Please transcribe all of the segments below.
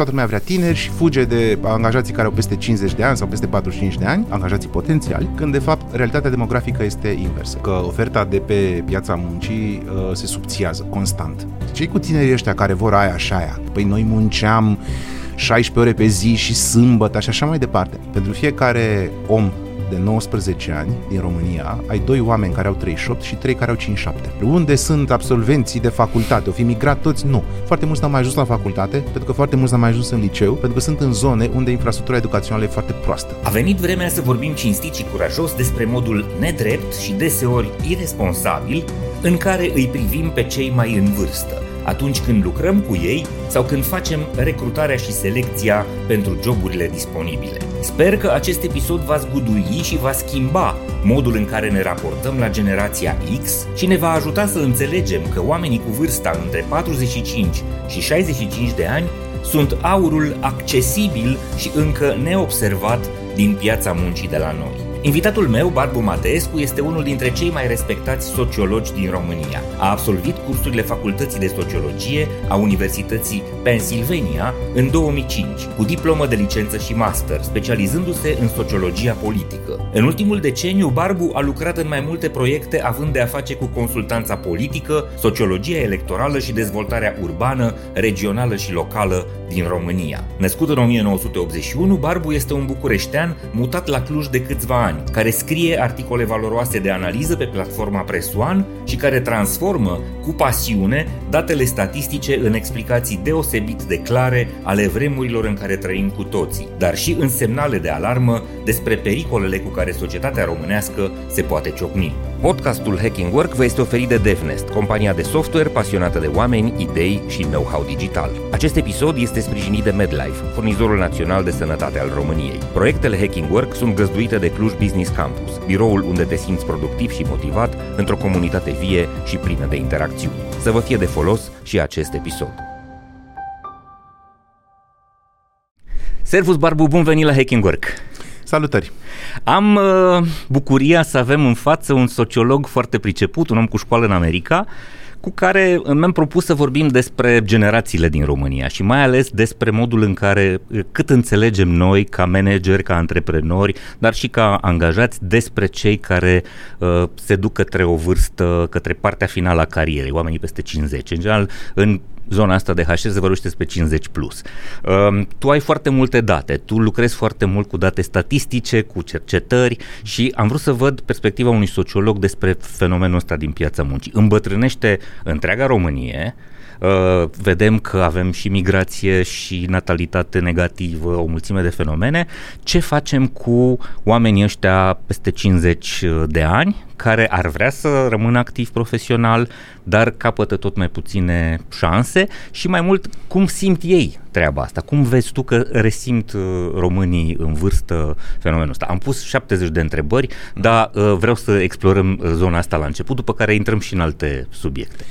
toată lumea vrea tineri și fuge de angajații care au peste 50 de ani sau peste 45 de ani, angajații potențiali, când de fapt realitatea demografică este inversă, că oferta de pe piața muncii uh, se subțiază constant. Cei cu tinerii ăștia care vor aia și aia, păi noi munceam 16 ore pe zi și sâmbătă și așa mai departe. Pentru fiecare om de 19 ani din România, ai doi oameni care au 38 și trei care au 57. Unde sunt absolvenții de facultate? O fi migrat toți? Nu. Foarte mulți n-au mai ajuns la facultate, pentru că foarte mulți n-au mai ajuns în liceu, pentru că sunt în zone unde infrastructura educațională e foarte proastă. A venit vremea să vorbim cinstit și curajos despre modul nedrept și deseori irresponsabil în care îi privim pe cei mai în vârstă atunci când lucrăm cu ei sau când facem recrutarea și selecția pentru joburile disponibile. Sper că acest episod va zgudui și va schimba modul în care ne raportăm la generația X și ne va ajuta să înțelegem că oamenii cu vârsta între 45 și 65 de ani sunt aurul accesibil și încă neobservat din piața muncii de la noi. Invitatul meu, Barbu Mateescu, este unul dintre cei mai respectați sociologi din România. A absolvit cursurile Facultății de Sociologie a Universității Pennsylvania în 2005, cu diplomă de licență și master, specializându-se în sociologia politică. În ultimul deceniu, Barbu a lucrat în mai multe proiecte având de a face cu consultanța politică, sociologia electorală și dezvoltarea urbană, regională și locală din România. Născut în 1981, Barbu este un bucureștean mutat la Cluj de câțiva ani, care scrie articole valoroase de analiză pe platforma Presuan și care transformă cu pasiune datele statistice în explicații deosebit de clare ale vremurilor în care trăim cu toții, dar și în semnale de alarmă despre pericolele cu care societatea românească se poate ciocni. Podcastul Hacking Work vă este oferit de DevNest, compania de software pasionată de oameni, idei și know-how digital. Acest episod este sprijinit de MedLife, furnizorul național de sănătate al României. Proiectele Hacking Work sunt găzduite de Cluj Business Campus, biroul unde te simți productiv și motivat într-o comunitate vie și plină de interacțiuni. Să vă fie de folos și acest episod. Servus Barbu, bun venit la Hacking Work! Salutări! Am uh, bucuria să avem în față un sociolog foarte priceput, un om cu școală în America, cu care mi-am propus să vorbim despre generațiile din România și mai ales despre modul în care uh, cât înțelegem noi ca manageri, ca antreprenori, dar și ca angajați despre cei care uh, se duc către o vârstă, către partea finală a carierei, oamenii peste 50. În general, în zona asta de HS se vorbește despre 50 plus. Uh, tu ai foarte multe date, tu lucrezi foarte mult cu date statistice, cu cercetări și am vrut să văd perspectiva unui sociolog despre fenomenul ăsta din piața muncii. Îmbătrânește întreaga Românie, Uh, vedem că avem și migrație și natalitate negativă, o mulțime de fenomene. Ce facem cu oamenii ăștia peste 50 de ani care ar vrea să rămână activ profesional, dar capătă tot mai puține șanse și mai mult cum simt ei treaba asta? Cum vezi tu că resimt uh, românii în vârstă fenomenul ăsta? Am pus 70 de întrebări, dar uh, vreau să explorăm zona asta la început, după care intrăm și în alte subiecte.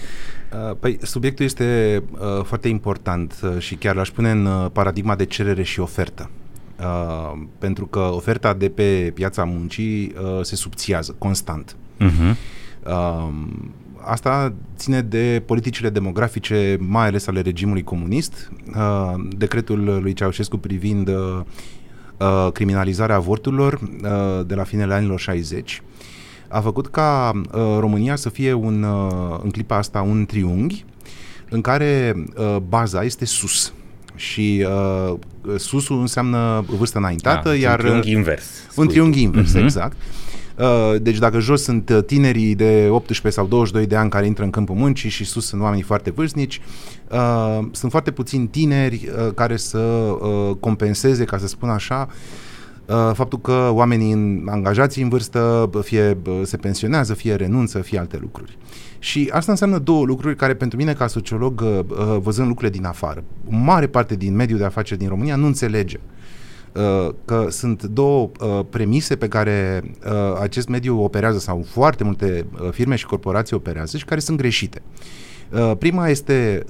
Uh, păi, subiectul este uh, foarte important uh, și chiar l-aș pune în uh, paradigma de cerere și ofertă. Uh, pentru că oferta de pe piața muncii uh, se subțiază constant. Uh-huh. Uh, asta ține de politicile demografice, mai ales ale regimului comunist. Uh, decretul lui Ceaușescu privind uh, uh, criminalizarea avorturilor uh, de la finele anilor 60 a făcut ca uh, România să fie un, uh, în clipa asta un triunghi în care uh, baza este sus și uh, susul înseamnă vârstă înaintată, da, iar... Un triunghi invers. Un triunghi invers, uh-huh. exact. Uh, deci dacă jos sunt uh, tinerii de 18 sau 22 de ani care intră în câmpul muncii și sus sunt oamenii foarte vârstnici, uh, sunt foarte puțini tineri uh, care să uh, compenseze, ca să spun așa, uh, Uh, faptul că oamenii angajați în vârstă fie se pensionează, fie renunță, fie alte lucruri. Și asta înseamnă două lucruri care pentru mine ca sociolog, uh, uh, văzând lucrurile din afară, o mare parte din mediul de afaceri din România nu înțelege că sunt două premise pe care acest mediu operează sau foarte multe firme și corporații operează și care sunt greșite. Prima este,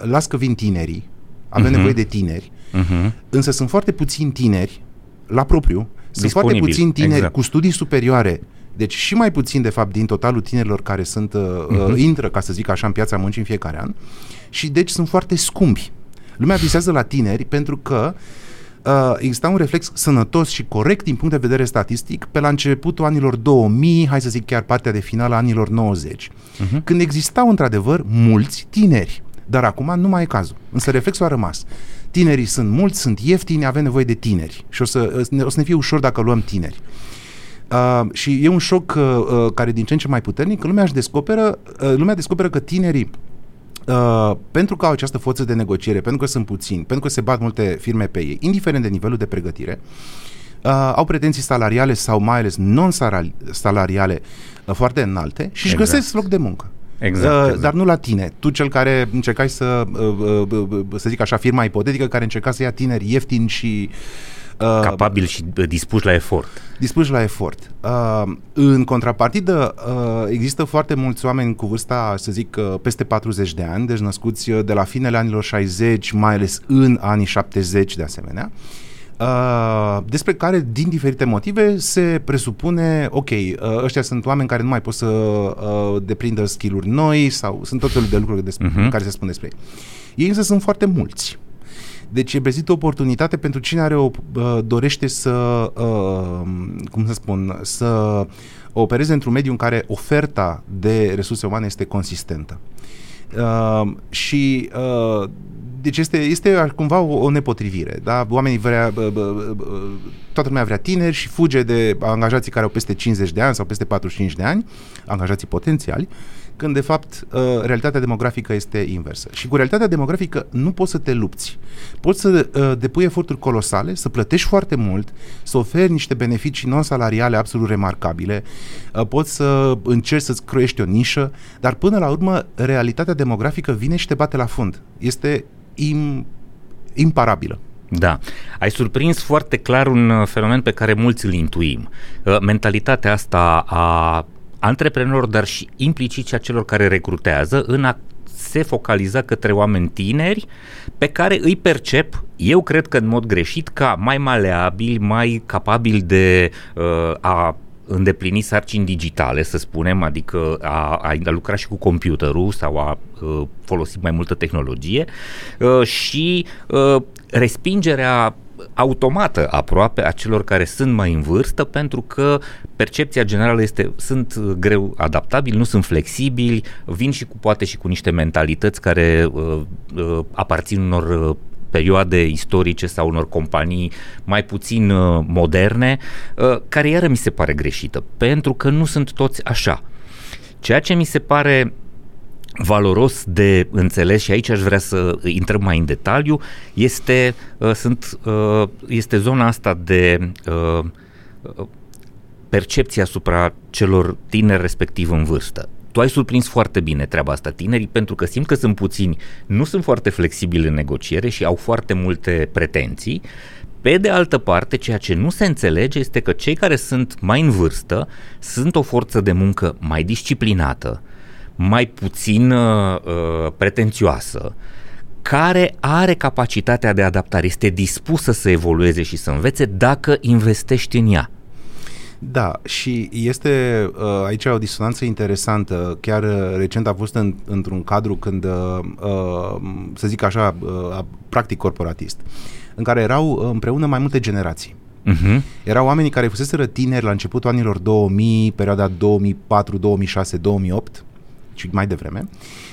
las că vin tinerii, avem uh-huh. nevoie de tineri, uh-huh. însă sunt foarte puțini tineri la propriu. Sunt foarte puțini tineri exact. cu studii superioare deci și mai puțin, de fapt, din totalul tinerilor care sunt, uh, uh-huh. intră, ca să zic așa, în piața muncii în fiecare an. Și deci sunt foarte scumpi. Lumea visează la tineri pentru că uh, exista un reflex sănătos și corect din punct de vedere statistic pe la începutul anilor 2000, hai să zic chiar partea de final a anilor 90, uh-huh. când existau într-adevăr mulți tineri. Dar acum nu mai e cazul. Însă reflexul a rămas. Tinerii sunt mulți, sunt ieftini, avem nevoie de tineri. Și o să, o să ne fie ușor dacă luăm tineri. Uh, și e un șoc uh, uh, care din ce în ce mai puternic, că lumea își descoperă, uh, lumea descoperă că tinerii Uh, pentru că au această forță de negociere, pentru că sunt puțini, pentru că se bat multe firme pe ei, indiferent de nivelul de pregătire, uh, au pretenții salariale sau mai ales non-salariale uh, foarte înalte și exact. își găsesc loc de muncă. Exact, uh, exact. Dar nu la tine. Tu cel care încercai să, uh, uh, uh, să zic așa, firma ipotetică care încerca să ia tineri ieftini și Uh, Capabil și dispuși la efort. Dispuși la efort. Uh, în contrapartidă, uh, există foarte mulți oameni cu vârsta, să zic, uh, peste 40 de ani, deci născuți uh, de la finele anilor 60, mai ales în anii 70 de asemenea, Uh, despre care, din diferite motive, se presupune, ok, uh, ăștia sunt oameni care nu mai pot să uh, deprindă skill-uri noi sau sunt tot felul de lucruri despre, uh-huh. care se spun despre ei. Ei însă sunt foarte mulți. Deci e prezintă o oportunitate pentru cine are o, uh, dorește să, uh, cum să spun, să opereze într-un mediu în care oferta de resurse umane este consistentă. Uh, și uh, deci este, este cumva o, o nepotrivire. Da? Oamenii vrea, uh, uh, toată lumea vrea tineri și fuge de angajații care au peste 50 de ani sau peste 45 de ani, angajații potențiali, când de fapt uh, realitatea demografică este inversă. Și cu realitatea demografică nu poți să te lupți. Poți să uh, depui eforturi colosale, să plătești foarte mult, să oferi niște beneficii non-salariale absolut remarcabile, uh, poți să încerci să-ți croiești o nișă, dar până la urmă realitatea demografică vine și te bate la fund. Este im, imparabilă. Da. Ai surprins foarte clar un fenomen pe care mulți îl intuim. Mentalitatea asta a antreprenorilor, dar și implicit și a celor care recrutează în a se focaliza către oameni tineri pe care îi percep, eu cred că în mod greșit, ca mai maleabili, mai capabili de uh, a îndeplini sarcini digitale, să spunem, adică a, a, a lucra și cu computerul sau a, a uh, folosi mai multă tehnologie uh, și uh, respingerea automată aproape a celor care sunt mai în vârstă pentru că percepția generală este sunt uh, greu adaptabili, nu sunt flexibili, vin și cu poate și cu niște mentalități care uh, uh, aparțin unor uh, perioade istorice sau unor companii mai puțin uh, moderne, uh, care iară mi se pare greșită, pentru că nu sunt toți așa. Ceea ce mi se pare valoros de înțeles și aici aș vrea să intrăm mai în detaliu este, uh, sunt, uh, este zona asta de uh, percepție asupra celor tineri respectiv în vârstă. Tu ai surprins foarte bine treaba asta. Tinerii, pentru că simt că sunt puțini, nu sunt foarte flexibili în negociere și au foarte multe pretenții. Pe de altă parte, ceea ce nu se înțelege este că cei care sunt mai în vârstă sunt o forță de muncă mai disciplinată, mai puțin uh, uh, pretențioasă, care are capacitatea de adaptare, este dispusă să evolueze și să învețe dacă investești în ea. Da, și este uh, aici o disonanță interesantă. Chiar uh, recent a fost în, într-un cadru când, uh, uh, să zic așa, uh, practic corporatist, în care erau împreună mai multe generații. Uh-huh. Erau oamenii care fuseseră tineri la începutul anilor 2000, perioada 2004, 2006, 2008, ci mai devreme,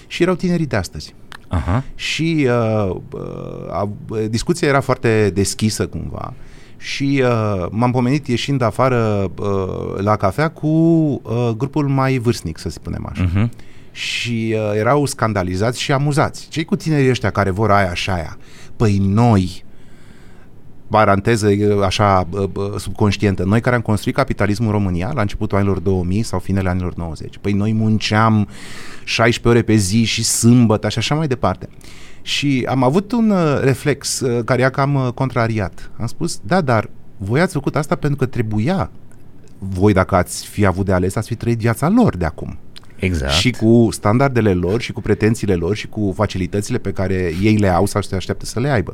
și erau tinerii de astăzi. Uh-huh. Și uh, uh, discuția era foarte deschisă cumva și uh, m-am pomenit ieșind afară uh, la cafea cu uh, grupul mai vârstnic, să spunem așa. Uh-huh. Și uh, erau scandalizați și amuzați. Cei cu tinerii ăștia care vor aia și aia, păi noi, paranteză așa subconștientă, noi care am construit capitalismul în România la începutul anilor 2000 sau finele anilor 90, păi noi munceam 16 ore pe zi și sâmbătă și așa mai departe. Și am avut un uh, reflex uh, care i-a cam uh, contrariat. Am spus, da, dar voi ați făcut asta pentru că trebuia. Voi, dacă ați fi avut de ales, ați fi trăit viața lor de acum. Exact. Și cu standardele lor și cu pretențiile lor și cu facilitățile pe care ei le au sau se așteaptă să le aibă.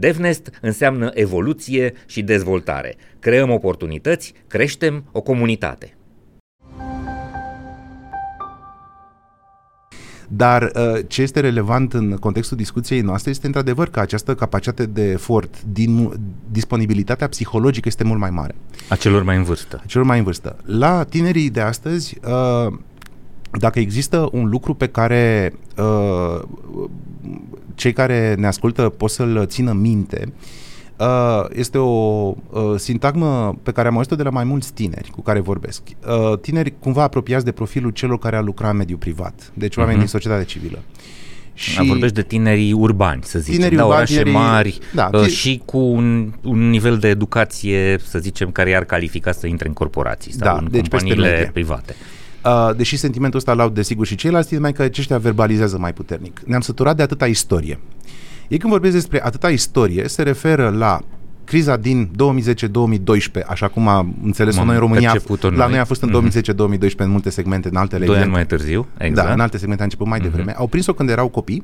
DevNest înseamnă evoluție și dezvoltare. Creăm oportunități, creștem o comunitate. Dar uh, ce este relevant în contextul discuției noastre este într-adevăr că această capacitate de efort din disponibilitatea psihologică este mult mai mare. A celor mai în vârstă. A celor mai în vârstă. La tinerii de astăzi, uh, dacă există un lucru pe care uh, cei care ne ascultă pot să-l țină minte, Uh, este o uh, sintagmă pe care am auzit-o de la mai mulți tineri cu care vorbesc. Uh, tineri cumva apropiați de profilul celor care a lucrat în mediul privat, deci oameni uh-huh. din societatea civilă. Și vorbești de tinerii urbani, să zicem, tinerii da, urbani, orașe tinerii, mari da, uh, și cu un, un nivel de educație, să zicem, care i-ar califica să intre în corporații sau da, în deci companiile private. Uh, deși sentimentul ăsta l-au desigur și ceilalți, mai că aceștia verbalizează mai puternic. Ne-am săturat de atâta istorie. Ei când vorbesc despre atâta istorie, se referă la criza din 2010-2012, așa cum am înțeles-o noi în România, la noi. noi a fost în mm-hmm. 2010-2012 în multe segmente, în altele. Doi ani mai târziu, exact. Da, în alte segmente a început mai mm-hmm. devreme. Au prins-o când erau copii,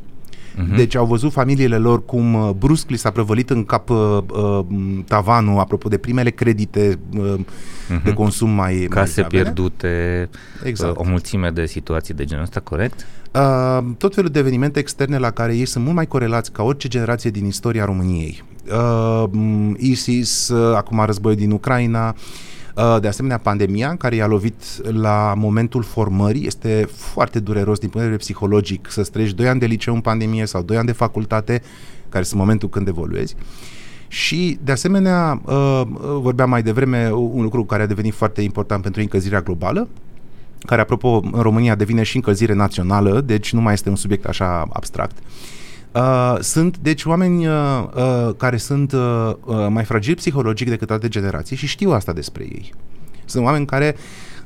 Uh-huh. Deci au văzut familiile lor cum uh, brusc li s-a prăvălit în cap uh, uh, tavanul, apropo de primele credite uh, uh-huh. de consum mai Case mai pierdute, exact. uh, o mulțime de situații de genul ăsta, corect? Uh, tot felul de evenimente externe la care ei sunt mult mai corelați ca orice generație din istoria României. Uh, ISIS, uh, acum războiul din Ucraina, uh, de asemenea, pandemia care i-a lovit la momentul formării este foarte dureros din punct de vedere psihologic să streci 2 ani de liceu în pandemie sau 2 ani de facultate, care sunt momentul când evoluezi. Și, de asemenea, uh, vorbeam mai devreme un lucru care a devenit foarte important pentru încălzirea globală, care, apropo, în România devine și încălzire națională, deci nu mai este un subiect așa abstract. Uh, sunt, deci, oameni uh, uh, care sunt uh, uh, mai fragili psihologic decât alte generații și știu asta despre ei. Sunt oameni care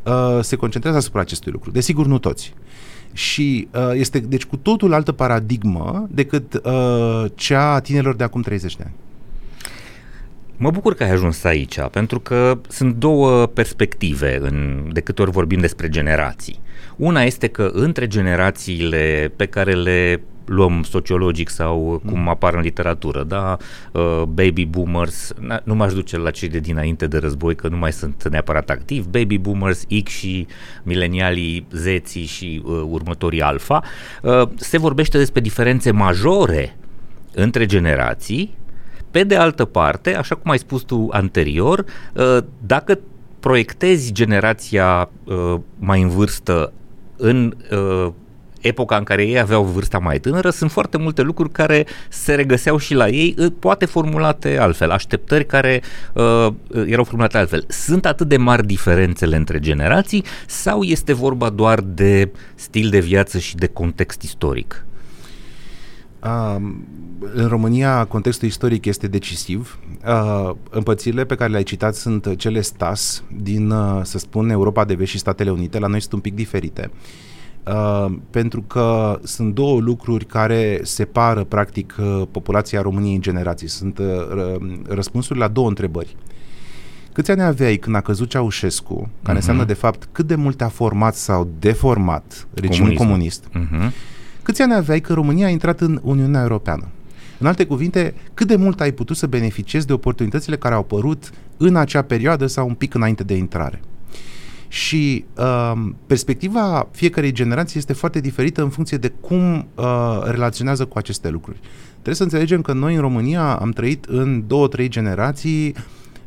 uh, se concentrează asupra acestui lucru. Desigur, nu toți. Și uh, este, deci, cu totul altă paradigmă decât uh, cea a tinerilor de acum 30 de ani. Mă bucur că ai ajuns aici, pentru că sunt două perspective în, de câte ori vorbim despre generații. Una este că între generațiile pe care le luăm sociologic sau cum mm. apar în literatură, da, uh, baby boomers, nu m-aș duce la cei de dinainte de război, că nu mai sunt neapărat activi, baby boomers, X și milenialii Z și uh, următorii alfa, uh, se vorbește despre diferențe majore între generații. Pe de altă parte, așa cum ai spus tu anterior, uh, dacă proiectezi generația uh, mai în vârstă în uh, epoca în care ei aveau vârsta mai tânără, sunt foarte multe lucruri care se regăseau și la ei, poate formulate altfel, așteptări care uh, erau formulate altfel. Sunt atât de mari diferențele între generații sau este vorba doar de stil de viață și de context istoric? Uh, în România contextul istoric este decisiv. Uh, împățirile pe care le-ai citat sunt cele stas din, uh, să spun, Europa de Vest și Statele Unite. La noi sunt un pic diferite. Uh, pentru că sunt două lucruri care separă practic uh, populația României în generații. Sunt uh, răspunsuri la două întrebări. Câți ani aveai când a căzut Ceaușescu, care uh-huh. înseamnă de fapt cât de mult a format sau deformat regimul comunist? Uh-huh Câți ani aveai că România a intrat în Uniunea Europeană? În alte cuvinte, cât de mult ai putut să beneficiezi de oportunitățile care au apărut în acea perioadă sau un pic înainte de intrare? Și uh, perspectiva fiecarei generații este foarte diferită în funcție de cum uh, relaționează cu aceste lucruri. Trebuie să înțelegem că noi în România am trăit în două, trei generații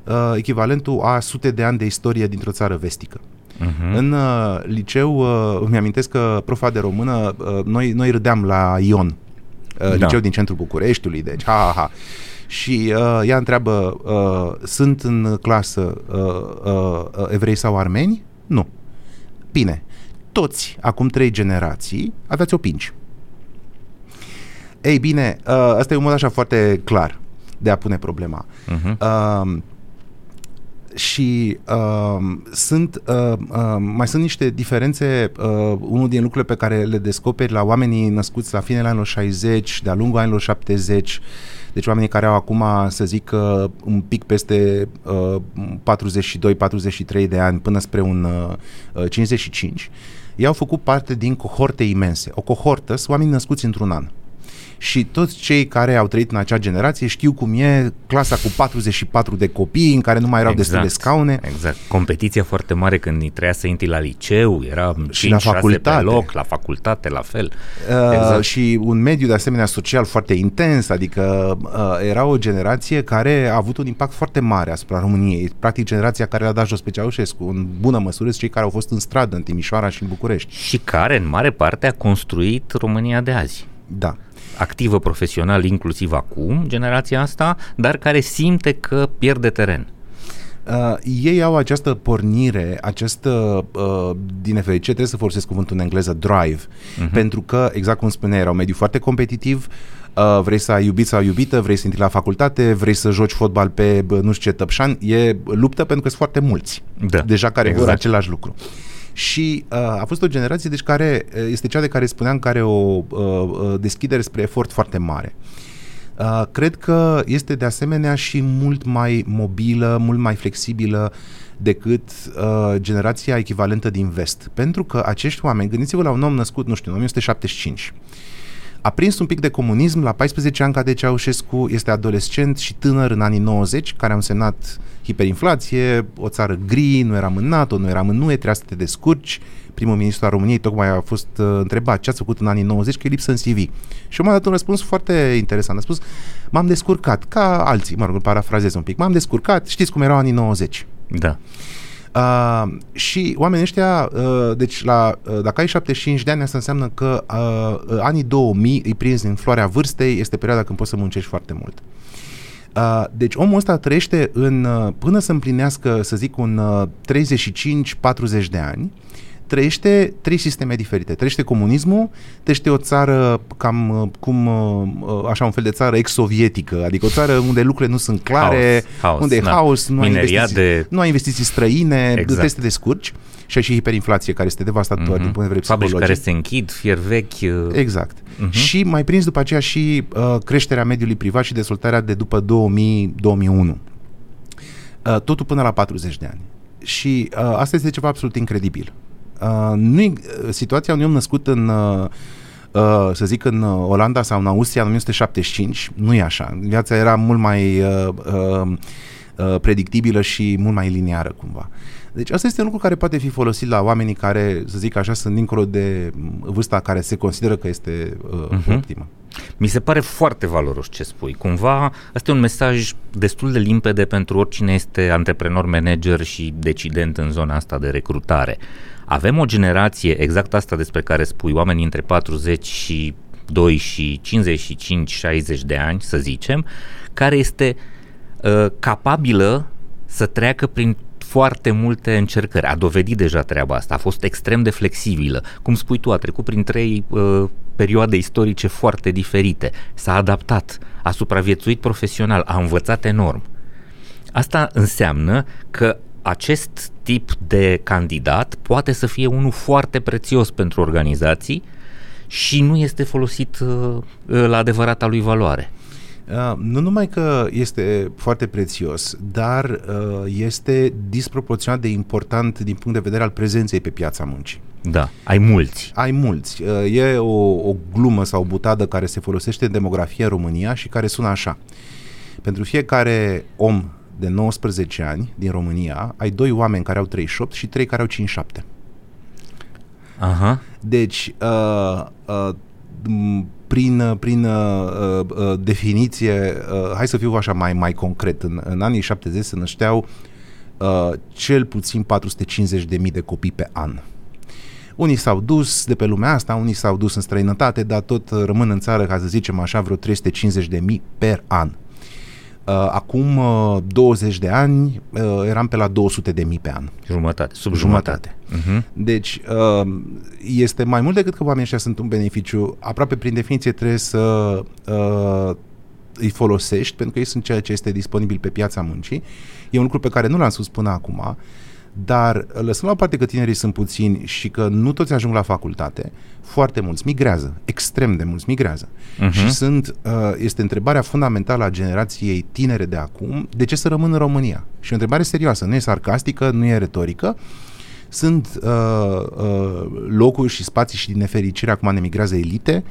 uh, echivalentul a sute de ani de istorie dintr-o țară vestică. Uh-huh. În uh, liceu uh, îmi amintesc că profa de română, uh, noi, noi râdeam la Ion, uh, da. liceu din centrul Bucureștiului, deci ha, ha, ha. Și uh, ea întreabă, uh, sunt în clasă uh, uh, evrei sau armeni? Nu. Bine, toți, acum trei generații, aveți opinci. Ei bine, uh, asta e un mod așa foarte clar de a pune problema. Uh-huh. Uh, și uh, sunt, uh, uh, mai sunt niște diferențe, uh, unul din lucrurile pe care le descoperi la oamenii născuți la finele anilor 60, de-a lungul anilor 70, deci oamenii care au acum, să zic, uh, un pic peste uh, 42-43 de ani până spre un uh, 55, ei au făcut parte din cohorte imense. O cohortă sunt oameni născuți într-un an și toți cei care au trăit în acea generație știu cum e clasa cu 44 de copii în care nu mai erau exact, destule scaune. Exact. Competiția foarte mare când îi treia să intri la liceu, era și 5, la facultate. pe loc, la facultate la fel. Uh, exact. Și un mediu de asemenea social foarte intens, adică uh, era o generație care a avut un impact foarte mare asupra României. Practic generația care a dat jos pe Ceaușescu, în bună măsură cei care au fost în stradă în Timișoara și în București. Și care în mare parte a construit România de azi. Da activă profesional inclusiv acum, generația asta, dar care simte că pierde teren. Uh, ei au această pornire, această, uh, din nefericire, trebuie să folosesc cuvântul în engleză, drive, uh-huh. pentru că, exact cum spuneai, era un mediu foarte competitiv, uh, vrei să ai iubit sau iubită, vrei să intri la facultate, vrei să joci fotbal pe nu știu ce tăpșan, e luptă pentru că sunt foarte mulți, da, deja care exact. vor același lucru. Uh, și uh, a fost o generație deci care uh, este cea de care spuneam care are o uh, uh, deschidere spre efort foarte mare. Uh, cred că este de asemenea și mult mai mobilă, mult mai flexibilă decât uh, generația echivalentă din vest. Pentru că acești oameni, gândiți-vă la un om născut, nu știu, în 1975, a prins un pic de comunism, la 14 ani ca de Ceaușescu, este adolescent și tânăr în anii 90, care au însemnat hiperinflație, o țară gri, nu eram în NATO, nu eram în UE, trebuia să te descurci. Primul ministru al României tocmai a fost uh, întrebat ce ați făcut în anii 90, că e lipsă în CV. Și m-a dat un răspuns foarte interesant. A spus, m-am descurcat, ca alții, mă rog, îl parafrazez un pic, m-am descurcat, știți cum erau anii 90. Da. Uh, și oamenii ăștia, uh, deci la, uh, dacă ai 75 de ani, asta înseamnă că uh, anii 2000 îi prinzi în floarea vârstei, este perioada când poți să muncești foarte mult. Uh, deci omul ăsta trăiește în, uh, până să împlinească, să zic, un uh, 35-40 de ani, trăiește trei sisteme diferite. Trăiește comunismul, trăiește o țară cam uh, cum, uh, uh, așa un fel de țară ex-sovietică, adică o țară unde lucrurile nu sunt clare, haos, unde haos, e haos, nu ai, investiții, de... nu ai investiții străine, exact. trebuie să te descurci și ai și hiperinflație care este devastator mm-hmm. din punct de vedere psihologic. Fabrici care se închid, fier vechi. Exact. Mm-hmm. Și mai prins după aceea și uh, creșterea mediului privat și dezvoltarea de după 2000, 2001. Uh, totul până la 40 de ani. Și uh, asta este ceva absolut incredibil. Uh, nu e, situația unui om născut în uh, Uh, să zic în uh, Olanda sau în Austria în 1975, nu e așa. Viața era mult mai uh, uh, uh, predictibilă și mult mai liniară cumva. Deci asta este un lucru care poate fi folosit la oamenii care, să zic așa, sunt dincolo de vârsta care se consideră că este uh, uh-huh. optimă. Mi se pare foarte valoros ce spui. Cumva, ăsta e un mesaj destul de limpede pentru oricine este antreprenor, manager și decident în zona asta de recrutare. Avem o generație, exact asta despre care spui, oamenii între 40 și 2 și 55-60 de ani, să zicem, care este uh, capabilă să treacă prin foarte multe încercări. A dovedit deja treaba asta, a fost extrem de flexibilă. Cum spui tu, a trecut prin trei uh, perioade istorice foarte diferite, s-a adaptat, a supraviețuit profesional, a învățat enorm. Asta înseamnă că acest tip de candidat poate să fie unul foarte prețios pentru organizații și nu este folosit uh, la adevărata lui valoare. Uh, nu numai că este foarte prețios, dar uh, este disproporționat de important din punct de vedere al prezenței pe piața muncii. Da, ai mulți. Ai mulți. Uh, e o, o glumă sau butadă care se folosește în demografie în România și care sună așa. Pentru fiecare om de 19 ani din România, ai doi oameni care au 38 și trei care au 57. Aha. Deci, uh, uh, prin, prin uh, uh, definiție, uh, hai să fiu așa mai, mai concret, în, în anii 70 se nășteau uh, cel puțin 450.000 de copii pe an. Unii s-au dus de pe lumea asta, unii s-au dus în străinătate, dar tot rămân în țară, ca să zicem așa, vreo 350.000 per an. Uh, acum uh, 20 de ani uh, eram pe la 200 de mii pe an. Jumătate, sub jumătate. jumătate. Uh-huh. Deci uh, este mai mult decât că oamenii ăștia sunt un beneficiu. Aproape prin definiție trebuie să uh, îi folosești, pentru că ei sunt ceea ce este disponibil pe piața muncii. E un lucru pe care nu l-am spus până acum, dar lăsând la o parte că tinerii sunt puțini și că nu toți ajung la facultate, foarte mulți migrează, extrem de mulți migrează. Uh-huh. Și sunt, uh, este întrebarea fundamentală a generației tinere de acum, de ce să rămân în România? Și o întrebare serioasă, nu e sarcastică, nu e retorică, sunt uh, uh, locuri și spații și din nefericire acum ne migrează elite,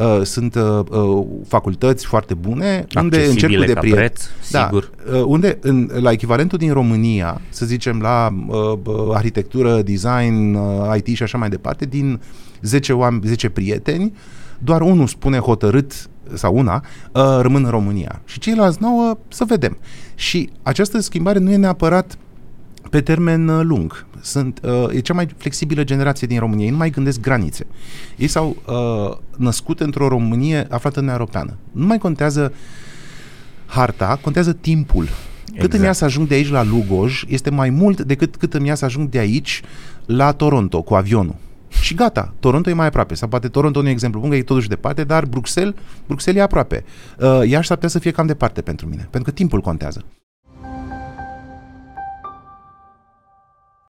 uh, sunt uh, uh, facultăți foarte bune unde în cercul de prieteni preț, da, sigur. Uh, unde în, la echivalentul din România, să zicem la uh, uh, arhitectură, design, uh, IT și așa mai departe, din 10 oameni, 10 prieteni, doar unul spune hotărât sau una, uh, rămân în România. Și ceilalți nouă să vedem. Și această schimbare nu e neapărat pe termen uh, lung. Sunt, uh, e cea mai flexibilă generație din România. Ei nu mai gândesc granițe. Ei s-au uh, născut într-o Românie aflată în Europeană. Nu mai contează harta, contează timpul. Exact. Cât îmi ia să ajung de aici la Lugoj este mai mult decât cât îmi ia să ajung de aici la Toronto cu avionul. Și gata, Toronto e mai aproape. Sau poate Toronto nu e exemplu bun, că e totuși departe, dar Bruxelles, Bruxelles e aproape. Uh, Iași s-ar putea să fie cam departe pentru mine, pentru că timpul contează.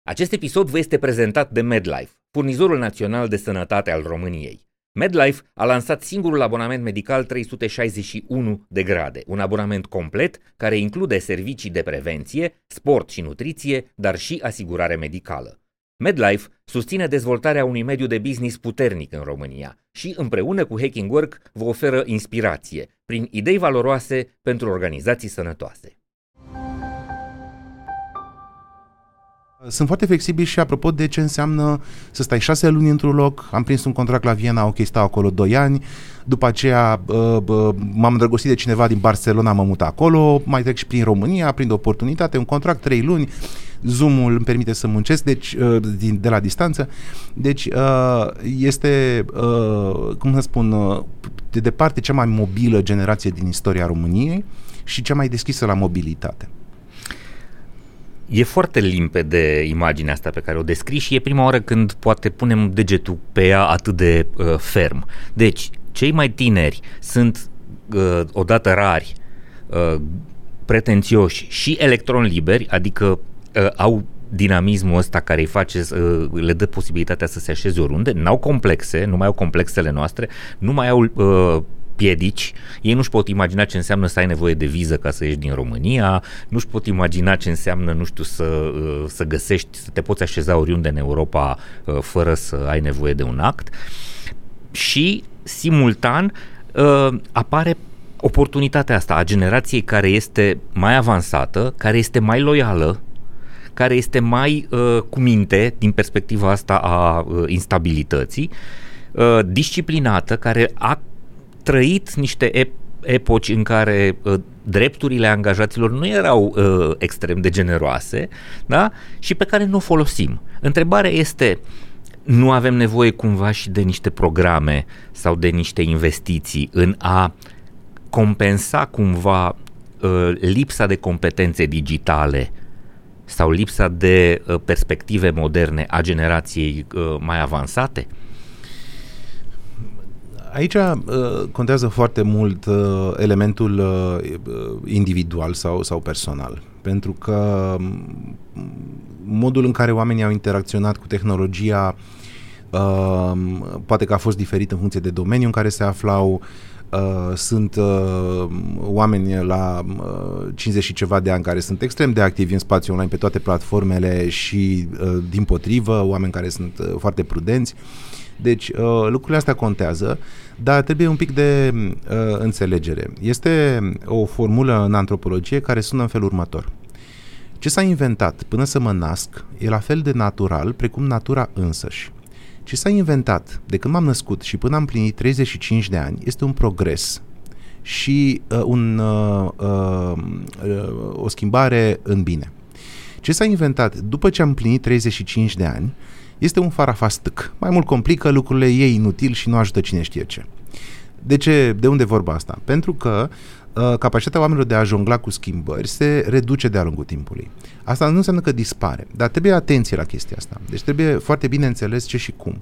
Acest episod vă este prezentat de MedLife, furnizorul național de sănătate al României. MedLife a lansat singurul abonament medical 361 de grade, un abonament complet care include servicii de prevenție, sport și nutriție, dar și asigurare medicală. MedLife susține dezvoltarea unui mediu de business puternic în România și, împreună cu Hacking Work, vă oferă inspirație prin idei valoroase pentru organizații sănătoase. Sunt foarte flexibil și apropo de ce înseamnă să stai șase luni într-un loc. Am prins un contract la Viena, ok, stau acolo doi ani. După aceea uh, uh, m-am îndrăgostit de cineva din Barcelona, mă mut acolo. Mai trec și prin România, prin oportunitate, un contract trei luni. Zoom-ul îmi permite să muncesc deci, uh, din, de la distanță. Deci uh, este, uh, cum să spun, uh, de departe cea mai mobilă generație din istoria României și cea mai deschisă la mobilitate. E foarte limpede imaginea asta pe care o descrii și e prima oară când poate punem degetul pe ea atât de uh, ferm. Deci, cei mai tineri sunt uh, odată rari, uh, pretențioși și electron liberi, adică uh, au dinamismul ăsta care îi face, uh, le dă posibilitatea să se așeze oriunde, n-au complexe, nu mai au complexele noastre, nu mai au uh, piedici, ei nu-și pot imagina ce înseamnă să ai nevoie de viză ca să ieși din România, nu-și pot imagina ce înseamnă, nu știu, să, uh, să găsești, să te poți așeza oriunde în Europa uh, fără să ai nevoie de un act. Și, simultan, uh, apare oportunitatea asta a generației care este mai avansată, care este mai loială, care este mai uh, cu minte din perspectiva asta a uh, instabilității, uh, disciplinată, care a trăit niște ep- epoci în care uh, drepturile angajaților nu erau uh, extrem de generoase da? și pe care nu o folosim. Întrebarea este, nu avem nevoie cumva și de niște programe sau de niște investiții în a compensa cumva uh, lipsa de competențe digitale sau lipsa de uh, perspective moderne a generației uh, mai avansate? Aici uh, contează foarte mult uh, elementul uh, individual sau, sau personal, pentru că um, modul în care oamenii au interacționat cu tehnologia uh, poate că a fost diferit în funcție de domeniu în care se aflau, Uh, sunt uh, oameni la uh, 50 și ceva de ani care sunt extrem de activi în spațiu online pe toate platformele și uh, din potrivă, oameni care sunt uh, foarte prudenți. Deci uh, lucrurile astea contează dar trebuie un pic de uh, înțelegere. Este o formulă în antropologie care sună în felul următor. Ce s-a inventat până să mă nasc e la fel de natural precum natura însăși. Ce s-a inventat de când m-am născut și până am plinit 35 de ani este un progres și uh, un, uh, uh, o schimbare în bine. Ce s-a inventat după ce am plinit 35 de ani este un farafastâc. Mai mult complică lucrurile, e inutil și nu ajută cine știe ce. De ce? De unde vorba asta? Pentru că uh, capacitatea oamenilor de a jongla cu schimbări se reduce de-a lungul timpului. Asta nu înseamnă că dispare, dar trebuie atenție la chestia asta. Deci trebuie foarte bine înțeles ce și cum.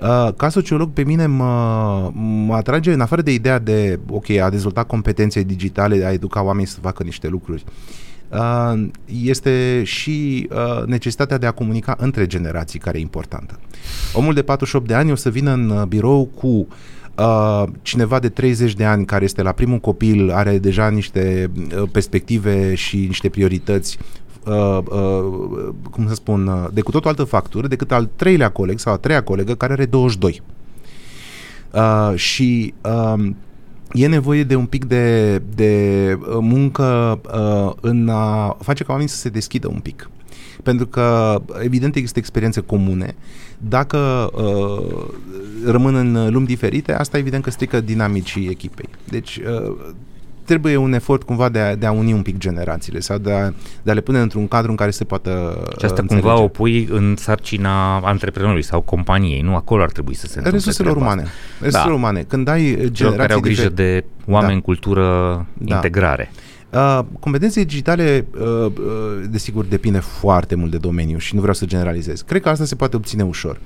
Uh, ca sociolog, pe mine mă, mă atrage, în afară de ideea de, ok, a dezvolta competențe digitale, a educa oamenii să facă niște lucruri, uh, este și uh, necesitatea de a comunica între generații, care e importantă. Omul de 48 de ani o să vină în birou cu Uh, cineva de 30 de ani care este la primul copil are deja niște uh, perspective și niște priorități uh, uh, cum să spun, uh, de cu tot o altă factură decât al treilea coleg sau a treia colegă care are 22. Uh, și uh, e nevoie de un pic de, de muncă uh, în a face ca oamenii să se deschidă un pic. Pentru că, evident, există experiențe comune. Dacă uh, rămân în lumi diferite, asta evident că strică dinamicii echipei. Deci, uh, trebuie un efort cumva de a, de a uni un pic generațiile sau de a, de a le pune într-un cadru în care se poată Și asta înțelege. cumva o pui în sarcina antreprenorului sau companiei, nu? Acolo ar trebui să se întâmple Resurselor umane. Resursele da. umane. Când ai generații care au grijă difer- de oameni, da. cultură, da. integrare. Uh, competențele digitale, uh, uh, desigur, depinde foarte mult de domeniu și nu vreau să generalizez. Cred că asta se poate obține ușor.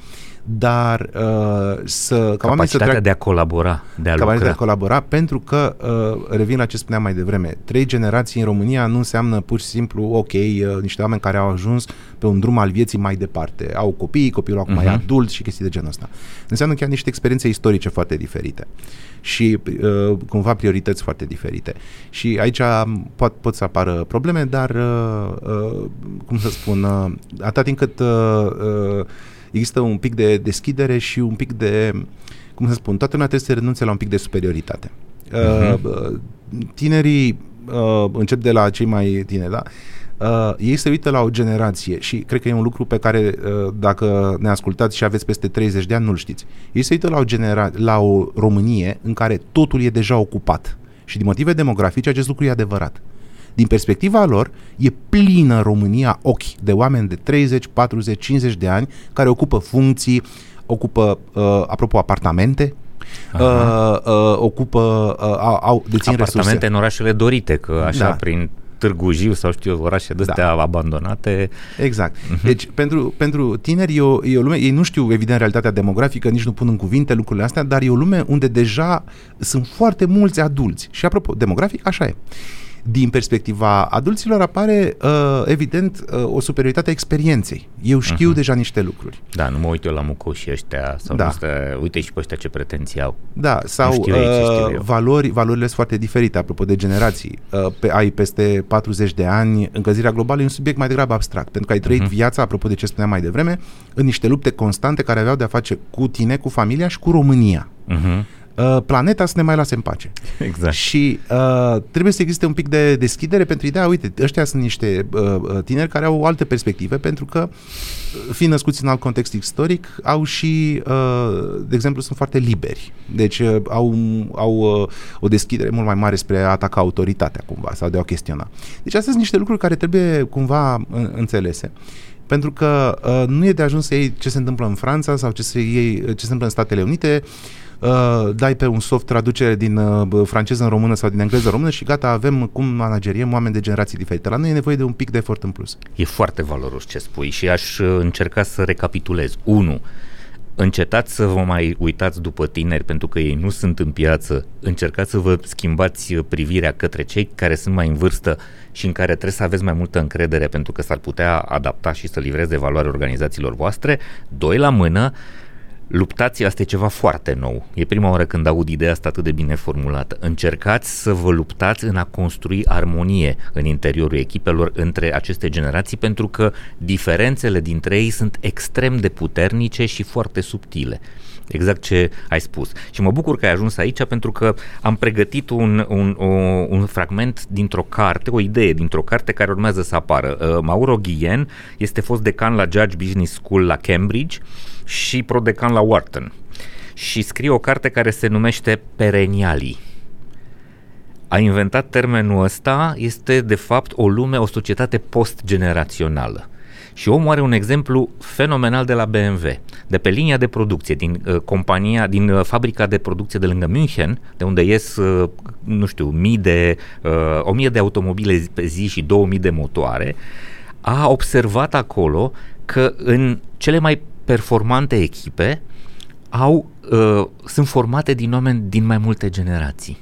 Dar uh, să... Ca Capacitatea să treacă, de a colabora, de a lucra. de a colabora, pentru că, uh, revin la ce spuneam mai devreme, trei generații în România nu înseamnă pur și simplu, ok, uh, niște oameni care au ajuns pe un drum al vieții mai departe. Au copii, copilul acum uh-huh. e mhm. adult și chestii de genul ăsta. Înseamnă chiar niște experiențe istorice foarte diferite și uh, cumva priorități foarte diferite. Și aici pot, pot să apară probleme, dar uh, uh, cum să spun, uh, atât timp cât uh, uh, există un pic de deschidere și un pic de, cum să spun, toată lumea trebuie să renunțe la un pic de superioritate. Uh-huh. Uh, tinerii uh, încep de la cei mai tineri, da? Uh, ei se uită la o generație și cred că e un lucru pe care uh, dacă ne ascultați și aveți peste 30 de ani nu-l știți. Ei se uită la o, genera- la o Românie în care totul e deja ocupat și din motive demografice acest lucru e adevărat. Din perspectiva lor, e plină România ochi de oameni de 30, 40, 50 de ani care ocupă funcții, ocupă, uh, apropo, apartamente, Uh, uh, ocupă, uh, au, au dețin Apartamente resurse. în orașele dorite, că așa da. prin Târgu Jiu sau știu eu, orașe de astea da. abandonate. Exact. Uh-huh. Deci pentru, pentru tineri e o, e o lume, ei nu știu evident realitatea demografică, nici nu pun în cuvinte lucrurile astea, dar e o lume unde deja sunt foarte mulți adulți. Și apropo, demografic, așa e. Din perspectiva adulților apare, uh, evident, uh, o superioritate a experienței. Eu știu uh-huh. deja niște lucruri. Da, nu mă uit eu la mucoșii ăștia sau da. Stă, uite și pe ăștia ce pretenții au. Da, sau știu ei, uh, valori, valorile sunt foarte diferite, apropo de generații. Uh, pe, ai peste 40 de ani, încălzirea globală e un subiect mai degrabă abstract, pentru că ai trăit uh-huh. viața, apropo de ce spuneam mai devreme, în niște lupte constante care aveau de a face cu tine, cu familia și cu România. Uh-huh uh, planeta să ne mai lase în pace. Exact. Și uh, trebuie să existe un pic de deschidere pentru ideea, uite, ăștia sunt niște uh, uh tineri care au alte perspective, pentru că, uh, fiind născuți în alt context istoric, au și, uh, de exemplu, sunt foarte liberi. Deci uh, au, au uh, o deschidere mult mai mare spre a ataca autoritatea, cumva, sau de a o chestiona. Deci astea sunt niște lucruri care trebuie cumva uh, înțelese pentru că uh, nu e de ajuns să iei ce se întâmplă în Franța sau ce se, iei, ce se întâmplă în Statele Unite, uh, dai pe un soft traducere din uh, franceză în română sau din engleză în română și gata, avem cum manageriem oameni de generații diferite. La noi e nevoie de un pic de efort în plus. E foarte valoros ce spui și aș uh, încerca să recapitulez. 1 încetați să vă mai uitați după tineri pentru că ei nu sunt în piață, încercați să vă schimbați privirea către cei care sunt mai în vârstă și în care trebuie să aveți mai multă încredere pentru că s-ar putea adapta și să livreze valoare organizațiilor voastre. Doi la mână, Luptați, asta e ceva foarte nou. E prima oară când aud ideea asta atât de bine formulată. Încercați să vă luptați în a construi armonie în interiorul echipelor între aceste generații, pentru că diferențele dintre ei sunt extrem de puternice și foarte subtile. Exact ce ai spus. Și mă bucur că ai ajuns aici pentru că am pregătit un, un, o, un fragment dintr-o carte, o idee dintr-o carte care urmează să apară. Uh, Mauro Guillen este fost decan la Judge Business School la Cambridge și prodecan la Wharton. Și scrie o carte care se numește Perenialii. A inventat termenul ăsta, este de fapt o lume, o societate post-generațională. Și omul are un exemplu fenomenal de la BMW, de pe linia de producție, din uh, compania, din uh, fabrica de producție de lângă München, de unde ies, uh, nu știu, mii de, uh, o mie de automobile pe zi și două mii de motoare, a observat acolo că în cele mai performante echipe au, uh, sunt formate din oameni din mai multe generații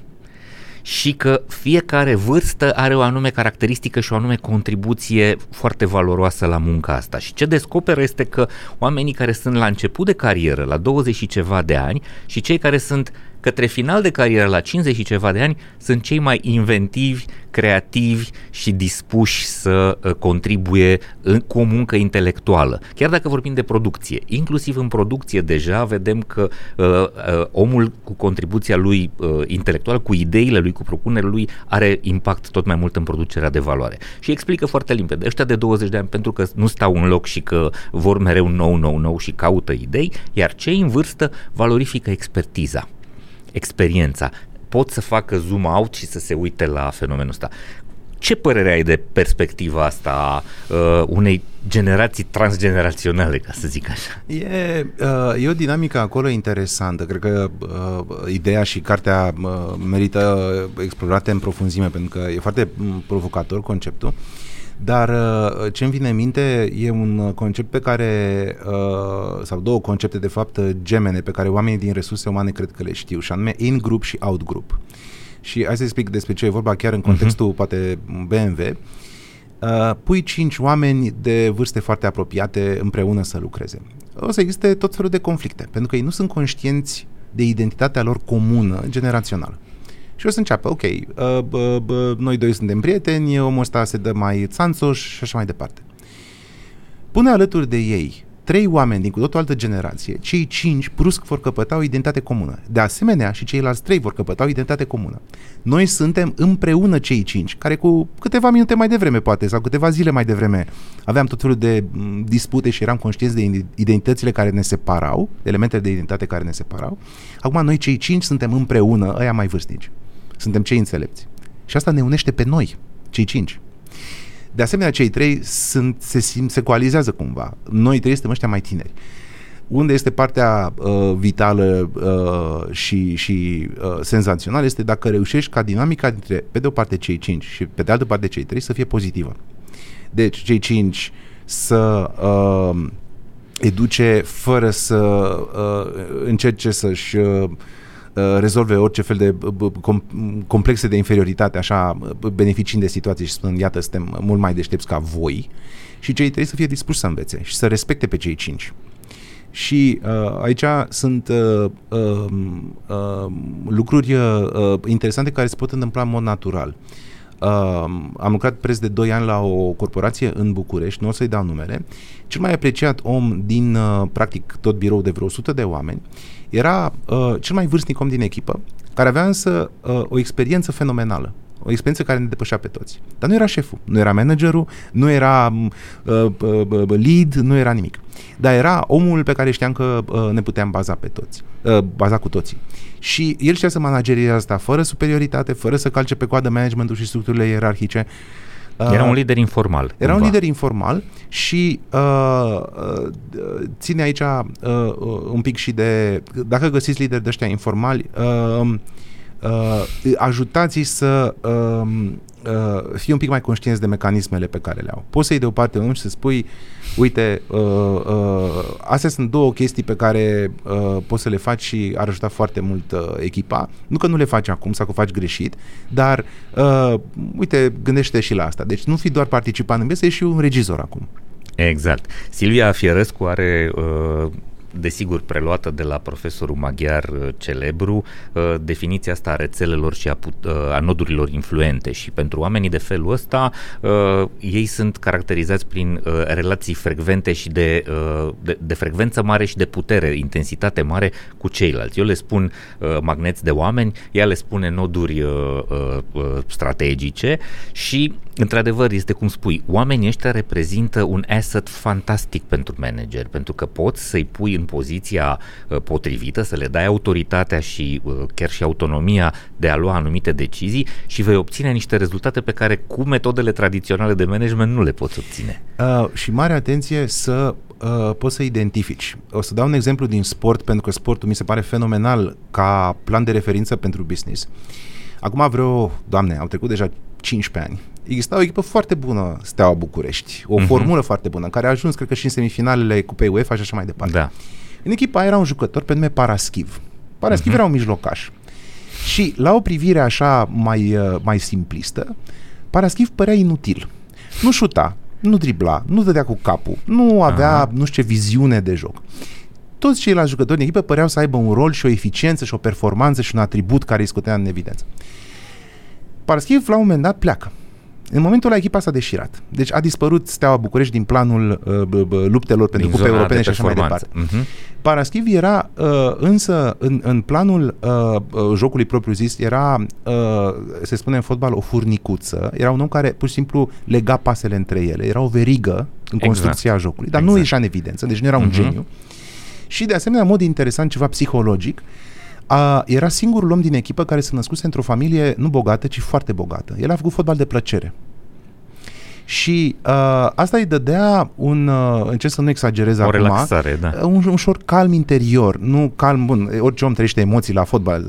și că fiecare vârstă are o anume caracteristică și o anume contribuție foarte valoroasă la munca asta. Și ce descoperă este că oamenii care sunt la început de carieră, la 20 și ceva de ani, și cei care sunt către final de carieră la 50 și ceva de ani sunt cei mai inventivi, creativi și dispuși să uh, contribuie în, cu o muncă intelectuală. Chiar dacă vorbim de producție, inclusiv în producție deja vedem că uh, uh, omul cu contribuția lui uh, intelectuală, cu ideile lui, cu propunerile lui, are impact tot mai mult în producerea de valoare. Și explică foarte limpede. Ăștia de 20 de ani pentru că nu stau în loc și că vor mereu nou, nou, nou și caută idei, iar cei în vârstă valorifică expertiza experiența, pot să facă zoom out și să se uite la fenomenul ăsta. Ce părere ai de perspectiva asta uh, unei generații transgeneraționale, ca să zic așa? E, uh, e o dinamică acolo interesantă. Cred că uh, ideea și cartea uh, merită explorate în profunzime, pentru că e foarte mm, provocator conceptul. Uh, dar uh, ce îmi vine în minte e un concept pe care, uh, sau două concepte de fapt gemene pe care oamenii din resurse umane cred că le știu, și anume in-group și out-group. Și hai să explic despre ce e vorba chiar în contextul uh-huh. poate BMW. Uh, pui cinci oameni de vârste foarte apropiate împreună să lucreze. O să existe tot felul de conflicte, pentru că ei nu sunt conștienți de identitatea lor comună, generațională. Și o să înceapă, ok, uh, uh, uh, noi doi suntem prieteni, omul ăsta se dă mai țanțoș și așa mai departe. Pune alături de ei trei oameni din cu totul altă generație, cei cinci brusc vor căpăta o identitate comună. De asemenea, și ceilalți trei vor căpăta o identitate comună. Noi suntem împreună cei cinci, care cu câteva minute mai devreme, poate, sau câteva zile mai devreme, aveam tot felul de mm, dispute și eram conștienți de identitățile care ne separau, elementele de identitate care ne separau. Acum noi cei cinci suntem împreună, ăia mai vârstnici. Suntem cei înțelepți. Și asta ne unește pe noi, cei cinci. De asemenea, cei trei sunt, se, sim, se coalizează cumva. Noi trei suntem ăștia mai tineri. Unde este partea uh, vitală uh, și, și uh, senzațională este dacă reușești ca dinamica dintre, pe de o parte, cei cinci și pe de altă parte cei trei să fie pozitivă. Deci, cei cinci să uh, educe fără să uh, încerce să-și uh, Uh, rezolve orice fel de complexe de inferioritate, așa, beneficiind de situații și spun, iată, suntem mult mai deștepți ca voi și cei trebuie să fie dispuși să învețe și să respecte pe cei cinci. Și uh, aici sunt uh, uh, uh, lucruri uh, interesante care se pot întâmpla în mod natural. Uh, am lucrat preț de 2 ani la o corporație în București, nu o să-i dau numele. Cel mai apreciat om din, uh, practic, tot birou de vreo 100 de oameni era uh, cel mai vârstnic om din echipă, care avea însă uh, o experiență fenomenală. O experiență care ne depășea pe toți. Dar nu era șeful, nu era managerul, nu era uh, uh, uh, lead, nu era nimic. Dar era omul pe care știam că uh, ne puteam baza pe toți, uh, baza cu toții. Și el știa să managerieze asta fără superioritate, fără să calce pe coadă managementul și structurile ierarhice. Era un lider informal. Era cumva. un lider informal și uh, uh, ține aici uh, uh, un pic și de... Dacă găsiți lideri de ăștia informali, uh, uh, ajutați să uh, uh, fii un pic mai conștienți de mecanismele pe care le au. Poți să iei deoparte un și să spui, uite, uh, uh, astea sunt două chestii pe care uh, poți să le faci și ar ajuta foarte mult uh, echipa. Nu că nu le faci acum sau că faci greșit, dar uh, uite, gândește și la asta. Deci nu fi doar participant în viață, și un regizor acum. Exact. Silvia Fierescu are uh, desigur preluată de la profesorul maghiar uh, celebru, uh, definiția asta a rețelelor și a, put, uh, a nodurilor influente și pentru oamenii de felul ăsta ei sunt caracterizați prin relații frecvente și de, de, de frecvență mare și de putere, intensitate mare cu ceilalți. Eu le spun magneți de oameni, ea le spune noduri strategice și într-adevăr, este cum spui, oamenii ăștia reprezintă un asset fantastic pentru manager, pentru că poți să-i pui în poziția uh, potrivită, să le dai autoritatea și uh, chiar și autonomia de a lua anumite decizii și vei obține niște rezultate pe care cu metodele tradiționale de management nu le poți obține. Uh, și mare atenție să uh, poți să identifici. O să dau un exemplu din sport, pentru că sportul mi se pare fenomenal ca plan de referință pentru business. Acum vreo, doamne, au trecut deja 15 ani exista o echipă foarte bună, Steaua București, o uh-huh. formulă foarte bună, care a ajuns, cred că, și în semifinalele Cupei UEFA și așa mai departe. Da. În echipa era un jucător pe nume Paraschiv. Paraschiv uh-huh. era un mijlocaș. Și la o privire așa mai, uh, mai simplistă, Paraschiv părea inutil. Nu șuta, nu dribla, nu dădea cu capul, nu avea Aha. nu știu ce viziune de joc. Toți ceilalți jucători din echipă păreau să aibă un rol și o eficiență și o performanță și un atribut care îi scotea în evidență. Paraschiv la un moment dat pleacă. În momentul ăla echipa s-a deșirat. Deci a dispărut Steaua București din planul uh, b- b- luptelor pentru cupe europene și așa mai departe. Uh-huh. Paraschiv era uh, însă în, în planul uh, uh, jocului propriu zis, era, uh, se spune în fotbal, o furnicuță. Era un om care pur și simplu lega pasele între ele. Era o verigă în exact. construcția jocului, dar exact. nu ieșea în evidență, deci nu era un uh-huh. geniu. Și de asemenea, în mod interesant, ceva psihologic, a, era singurul om din echipă care se născuse într-o familie nu bogată, ci foarte bogată. El a făcut fotbal de plăcere. Și uh, asta îi dădea un, uh, încerc să nu exagerez o acum, relaxare, da. un, un ușor calm interior, nu calm, bun, orice om trăiește emoții la fotbal,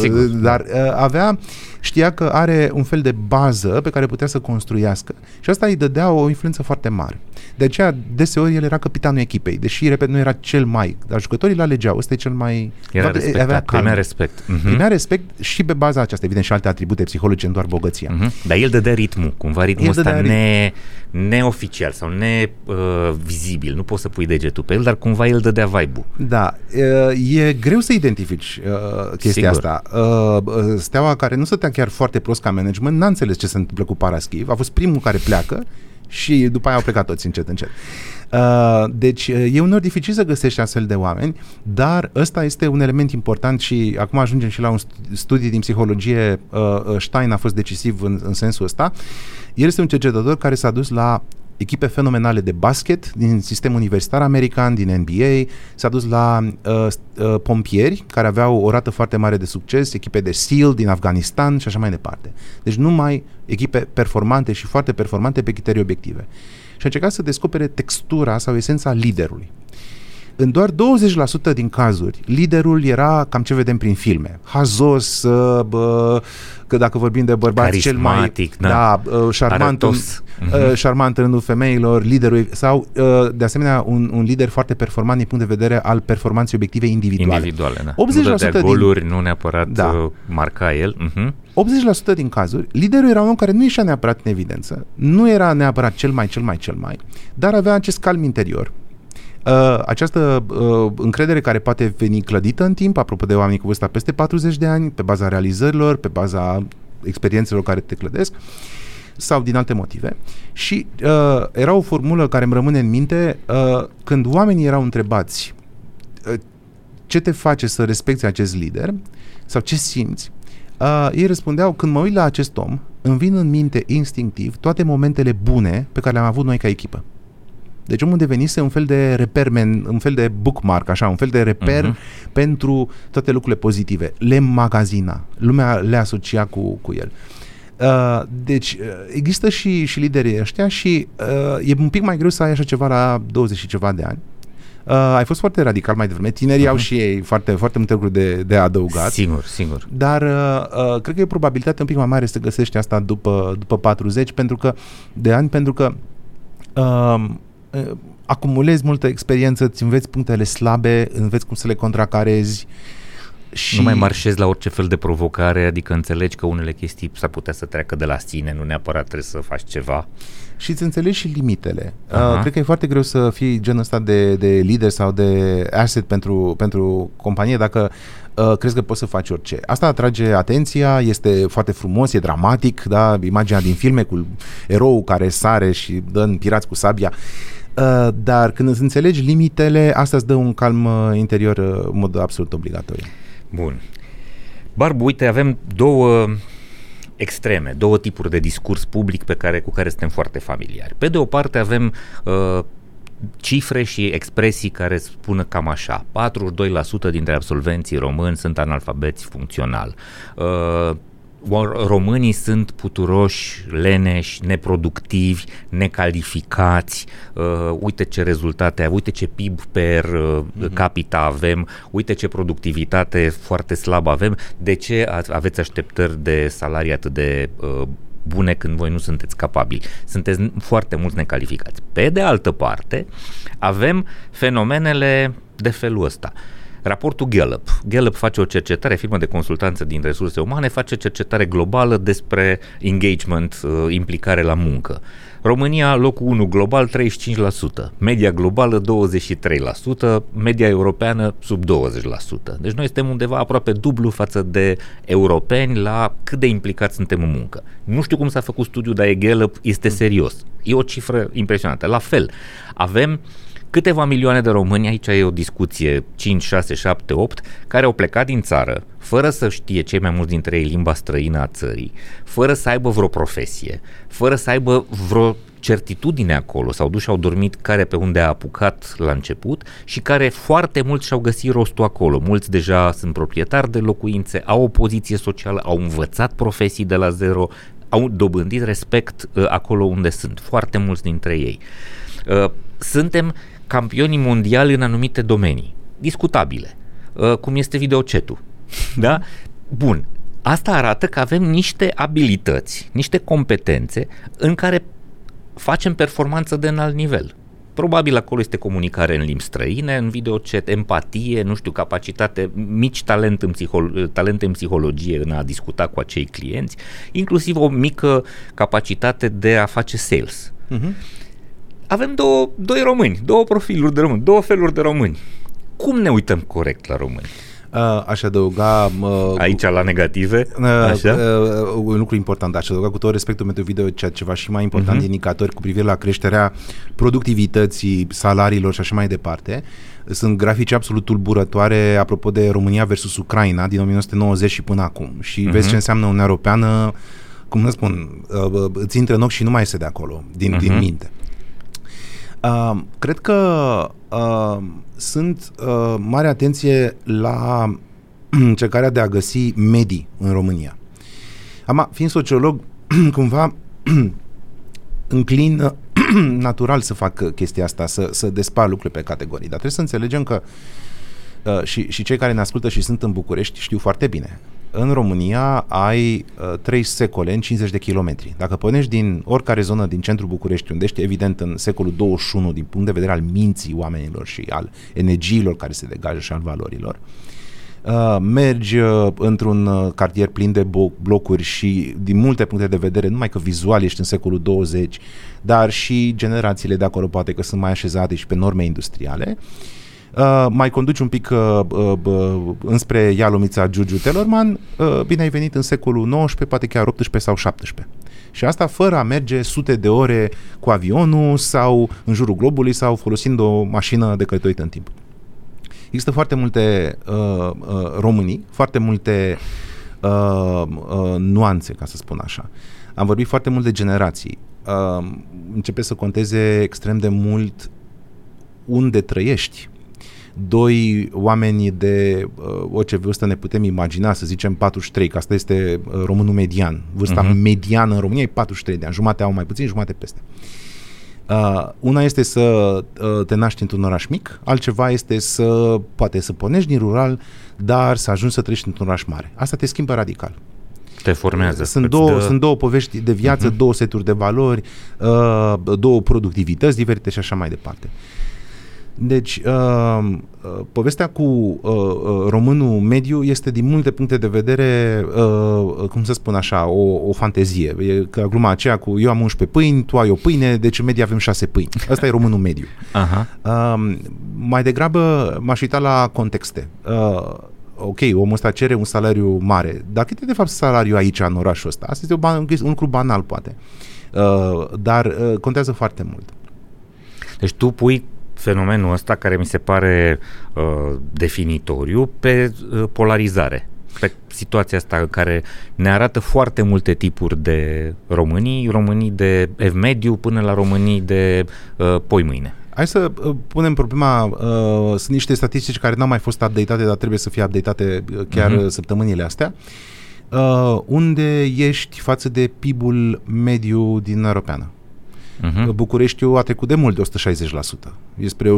Sigur, dar uh, avea, știa că are un fel de bază pe care putea să construiască și asta îi dădea o influență foarte mare. De aceea, deseori, el era capitanul echipei, deși, repet, nu era cel mai, dar jucătorii îl alegeau, ăsta e cel mai... Era respectat, avea primea respect. Uh-huh. Primea respect și pe baza aceasta, evident, și alte atribute psihologice, nu doar bogăția. Uh-huh. Dar el dădea ritmul, cumva ritmul el ăsta ne, neoficial sau nevizibil, uh, nu poți să pui degetul pe el, dar cumva el dădea vibe-ul. Da, uh, e greu să identifici uh, chestia Sigur. asta. Uh, steaua care nu stătea chiar foarte prost ca management, n-a înțeles ce se întâmplă cu Paraschiv, a fost primul care pleacă și după aia au plecat toți încet, încet. Uh, deci e uneori dificil să găsești astfel de oameni, dar ăsta este un element important și acum ajungem și la un studiu din psihologie, uh, uh, Stein a fost decisiv în, în sensul ăsta. El este un cercetător care s-a dus la echipe fenomenale de basket din sistemul universitar american, din NBA, s-a dus la uh, uh, pompieri care aveau o rată foarte mare de succes, echipe de SEAL din Afganistan și așa mai departe. Deci numai echipe performante și foarte performante pe criterii obiective. Și a încercat să descopere textura sau esența liderului. În doar 20% din cazuri, liderul era cam ce vedem prin filme. Hazos, uh, bă, că dacă vorbim de bărbați cel mai da, da uh, șarmant, în, uh-huh. șarmant în rândul femeilor, liderul sau uh, de asemenea un, un lider foarte performant din punct de vedere al performanței obiective individuale. Individuale, da. 80% nu goluri, din, nu neapărat da. Uh, marca el. Uh-huh. 80% din cazuri, liderul era un om care nu ieșea neapărat în evidență, nu era neapărat cel mai, cel mai, cel mai, dar avea acest calm interior, Uh, această uh, încredere care poate veni clădită în timp, apropo de oamenii cu vârsta peste 40 de ani, pe baza realizărilor, pe baza experiențelor care te clădesc, sau din alte motive. Și uh, era o formulă care îmi rămâne în minte uh, când oamenii erau întrebați uh, ce te face să respecti acest lider sau ce simți, uh, ei răspundeau, când mă uit la acest om, îmi vin în minte instinctiv toate momentele bune pe care le-am avut noi ca echipă. Deci omul devenise un fel de repermen, un fel de bookmark, așa, un fel de reper uh-huh. pentru toate lucrurile pozitive. Le magazina. Lumea le asocia cu, cu el. Uh, deci uh, există și, și liderii ăștia și uh, e un pic mai greu să ai așa ceva la 20 și ceva de ani. Uh, ai fost foarte radical mai devreme. Tinerii uh-huh. au și ei foarte, foarte multe lucruri de, de adăugat. Sigur, sigur. Dar uh, uh, cred că e probabilitatea un pic mai mare să găsești asta după, după 40 pentru că, de ani, pentru că uh, uh, acumulezi multă experiență, îți înveți punctele slabe, înveți cum să le contracarezi. Și... Nu mai marșezi la orice fel de provocare, adică înțelegi că unele chestii s-ar putea să treacă de la sine, nu neapărat trebuie să faci ceva. Și îți înțelegi și limitele. Uh, cred că e foarte greu să fii genul ăsta de, de lider sau de asset pentru, pentru companie dacă uh, crezi că poți să faci orice. Asta atrage atenția, este foarte frumos, e dramatic, da? imaginea din filme cu erou care sare și dă în pirați cu sabia. Uh, dar când îți înțelegi limitele, asta îți dă un calm uh, interior uh, în mod absolut obligatoriu. Bun. Barbu, uite, avem două extreme, două tipuri de discurs public pe care, cu care suntem foarte familiari. Pe de o parte avem uh, cifre și expresii care spună cam așa. 42% dintre absolvenții români sunt analfabeți funcțional. Uh, românii sunt puturoși, leneși, neproductivi, necalificați, uh, uite ce rezultate avem, uite ce PIB per uh, uh-huh. capita avem, uite ce productivitate foarte slabă avem, de ce aveți așteptări de salarii atât de uh, bune când voi nu sunteți capabili. Sunteți foarte mulți necalificați. Pe de altă parte, avem fenomenele de felul ăsta. Raportul Gallup. Gallup face o cercetare, firmă de consultanță din resurse umane, face cercetare globală despre engagement, uh, implicare la muncă. România, locul 1 global, 35%, media globală 23%, media europeană sub 20%. Deci noi suntem undeva aproape dublu față de europeni la cât de implicați suntem în muncă. Nu știu cum s-a făcut studiul, dar e Gallup, este serios. E o cifră impresionantă. La fel, avem uh, câteva milioane de români, aici e o discuție 5, 6, 7, 8, care au plecat din țară fără să știe cei mai mulți dintre ei limba străină a țării, fără să aibă vreo profesie, fără să aibă vreo certitudine acolo, s-au dus și au dormit care pe unde a apucat la început și care foarte mulți și-au găsit rostul acolo. Mulți deja sunt proprietari de locuințe, au o poziție socială, au învățat profesii de la zero, au dobândit respect uh, acolo unde sunt, foarte mulți dintre ei. Uh, suntem campioni mondiali în anumite domenii, discutabile, uh, cum este videocetul. Da? Bun. Asta arată că avem niște abilități, niște competențe în care facem performanță de înalt nivel. Probabil acolo este comunicare în limbi străine, în videochat, empatie, nu știu, capacitate, mici talent în psiholo- talente în psihologie în a discuta cu acei clienți, inclusiv o mică capacitate de a face sales. Uh-huh avem două, doi români, două profiluri de români, două feluri de români. Cum ne uităm corect la români? Uh, aș adăuga... Uh, Aici la negative? Uh, așa? Uh, un lucru important, aș adăuga cu tot respectul pentru video ceea ceva și mai important, uh-huh. indicatori cu privire la creșterea productivității, salariilor și așa mai departe. Sunt grafici absolut tulburătoare apropo de România versus Ucraina din 1990 și până acum. Și uh-huh. vezi ce înseamnă Uniunea Europeană, cum să spun, uh, uh, îți intră în ochi și nu mai este de acolo, din, uh-huh. din minte. Uh, cred că uh, sunt uh, mare atenție la încercarea de a găsi medii în România. Am, fiind sociolog, cumva înclin natural să fac chestia asta, să, să despar lucrurile pe categorii, dar trebuie să înțelegem că uh, și, și cei care ne ascultă și sunt în București știu foarte bine în România ai uh, 3 secole în 50 de kilometri. Dacă pornești din oricare zonă din centrul București, unde ești evident în secolul 21 din punct de vedere al minții oamenilor și al energiilor care se degajă și al valorilor, Uh, mergi uh, într-un uh, cartier plin de bo- blocuri și din multe puncte de vedere, numai că vizual ești în secolul 20, dar și generațiile de acolo poate că sunt mai așezate și pe norme industriale. Uh, Uh, mai conduci un pic uh, uh, înspre Ialomița Giurgiu Telorman, uh, bine ai venit în secolul XIX, poate chiar 18 sau 17. Și asta fără a merge sute de ore cu avionul sau în jurul globului sau folosind o mașină de călătorit în timp. Există foarte multe uh, uh, românii, foarte multe uh, uh, nuanțe, ca să spun așa. Am vorbit foarte mult de generații. Uh, începe să conteze extrem de mult unde trăiești doi oameni de uh, orice vârstă ne putem imagina, să zicem 43, că asta este uh, românul median. Vârsta uh-huh. mediană în România e 43 de ani, jumate au mai puțin, jumate peste. Uh, una este să uh, te naști într-un oraș mic, altceva este să, poate să pornești din rural, dar să ajungi să trăiești într-un oraș mare. Asta te schimbă radical. Te formează. Sunt două, dă... sunt două povești de viață, uh-huh. două seturi de valori, uh, două productivități diferite și așa mai departe. Uh, deci, uh, uh, povestea cu uh, uh, românul mediu este din multe puncte de vedere, uh, cum să spun așa, o, o fantezie. E ca gluma aceea cu eu am 11 pâini, tu ai o pâine, deci în medie avem 6 pâini. Asta e românul mediu. Aha. Uh, mai degrabă m-aș uita la contexte. Uh, ok, omul ăsta cere un salariu mare, dar cât e de fapt salariul aici în orașul ăsta? Asta este un, un lucru banal, poate. Uh, dar uh, contează foarte mult. Deci tu pui fenomenul ăsta care mi se pare uh, definitoriu pe uh, polarizare pe situația asta în care ne arată foarte multe tipuri de românii, românii de ev mediu până la românii de uh, poi mâine. Hai să uh, punem problema, uh, sunt niște statistici care n-au mai fost updatate, dar trebuie să fie updatate uh, chiar uh-huh. săptămânile astea. Uh, unde ești față de PIB-ul mediu din Europeană? Uh-huh. Bucureștiul a trecut de mult de 160%. E spre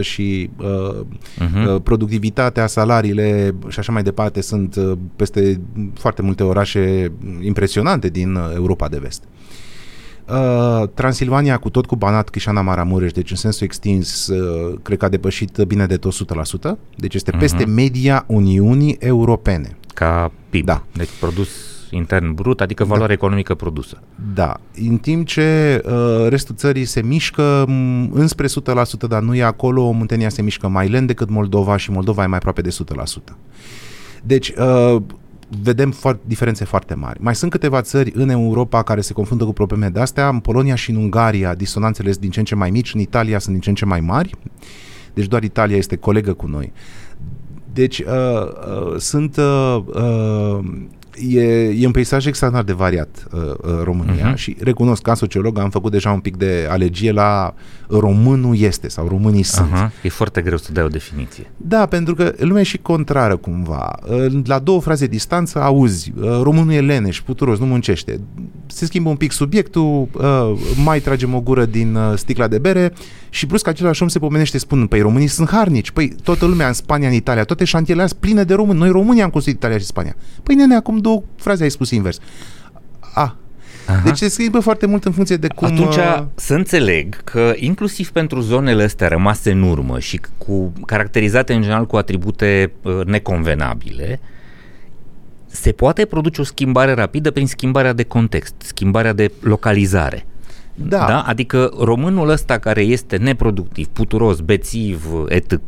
180% și uh, uh-huh. productivitatea, salariile și așa mai departe sunt uh, peste foarte multe orașe impresionante din Europa de vest. Uh, Transilvania cu tot cu Banat, Chișana, Maramureș, deci în sensul extins, uh, cred că a depășit bine de tot 100%, deci este uh-huh. peste media Uniunii Europene. Ca PIB. Da. Deci produs intern brut, adică da. valoare da. economică produsă. Da. În timp ce uh, restul țării se mișcă m- înspre 100%, dar nu e acolo, Muntenia se mișcă mai lent decât Moldova și Moldova e mai aproape de 100%. Deci, uh, vedem foarte, diferențe foarte mari. Mai sunt câteva țări în Europa care se confruntă cu probleme de astea. În Polonia și în Ungaria disonanțele sunt din ce în ce mai mici, în Italia sunt din ce în ce mai mari. Deci doar Italia este colegă cu noi. Deci uh, uh, sunt uh, uh, e, e un peisaj extraordinar de variat uh, uh, România uh-huh. și recunosc ca sociolog am făcut deja un pic de alergie la românul este sau românii sunt. Uh-huh. E foarte greu să dai o definiție. Da, pentru că lumea e și contrară cumva. Uh, la două fraze distanță auzi, uh, românul e leneș, puturos, nu muncește. Se schimbă un pic subiectul, uh, mai tragem o gură din uh, sticla de bere și plus că același om se pomenește spunând, păi românii sunt harnici, păi toată lumea în Spania, în Italia, toate șantierele pline de români. Noi românii am construit Italia și Spania. Păi nene, acum două fraze ai spus invers. A, Aha. Deci se schimbă foarte mult în funcție de cum... Atunci uh... să înțeleg că inclusiv pentru zonele astea rămase în urmă și cu caracterizate în general cu atribute uh, neconvenabile, se poate produce o schimbare rapidă prin schimbarea de context, schimbarea de localizare. Da. da. Adică românul ăsta care este neproductiv, puturos, bețiv, etc.,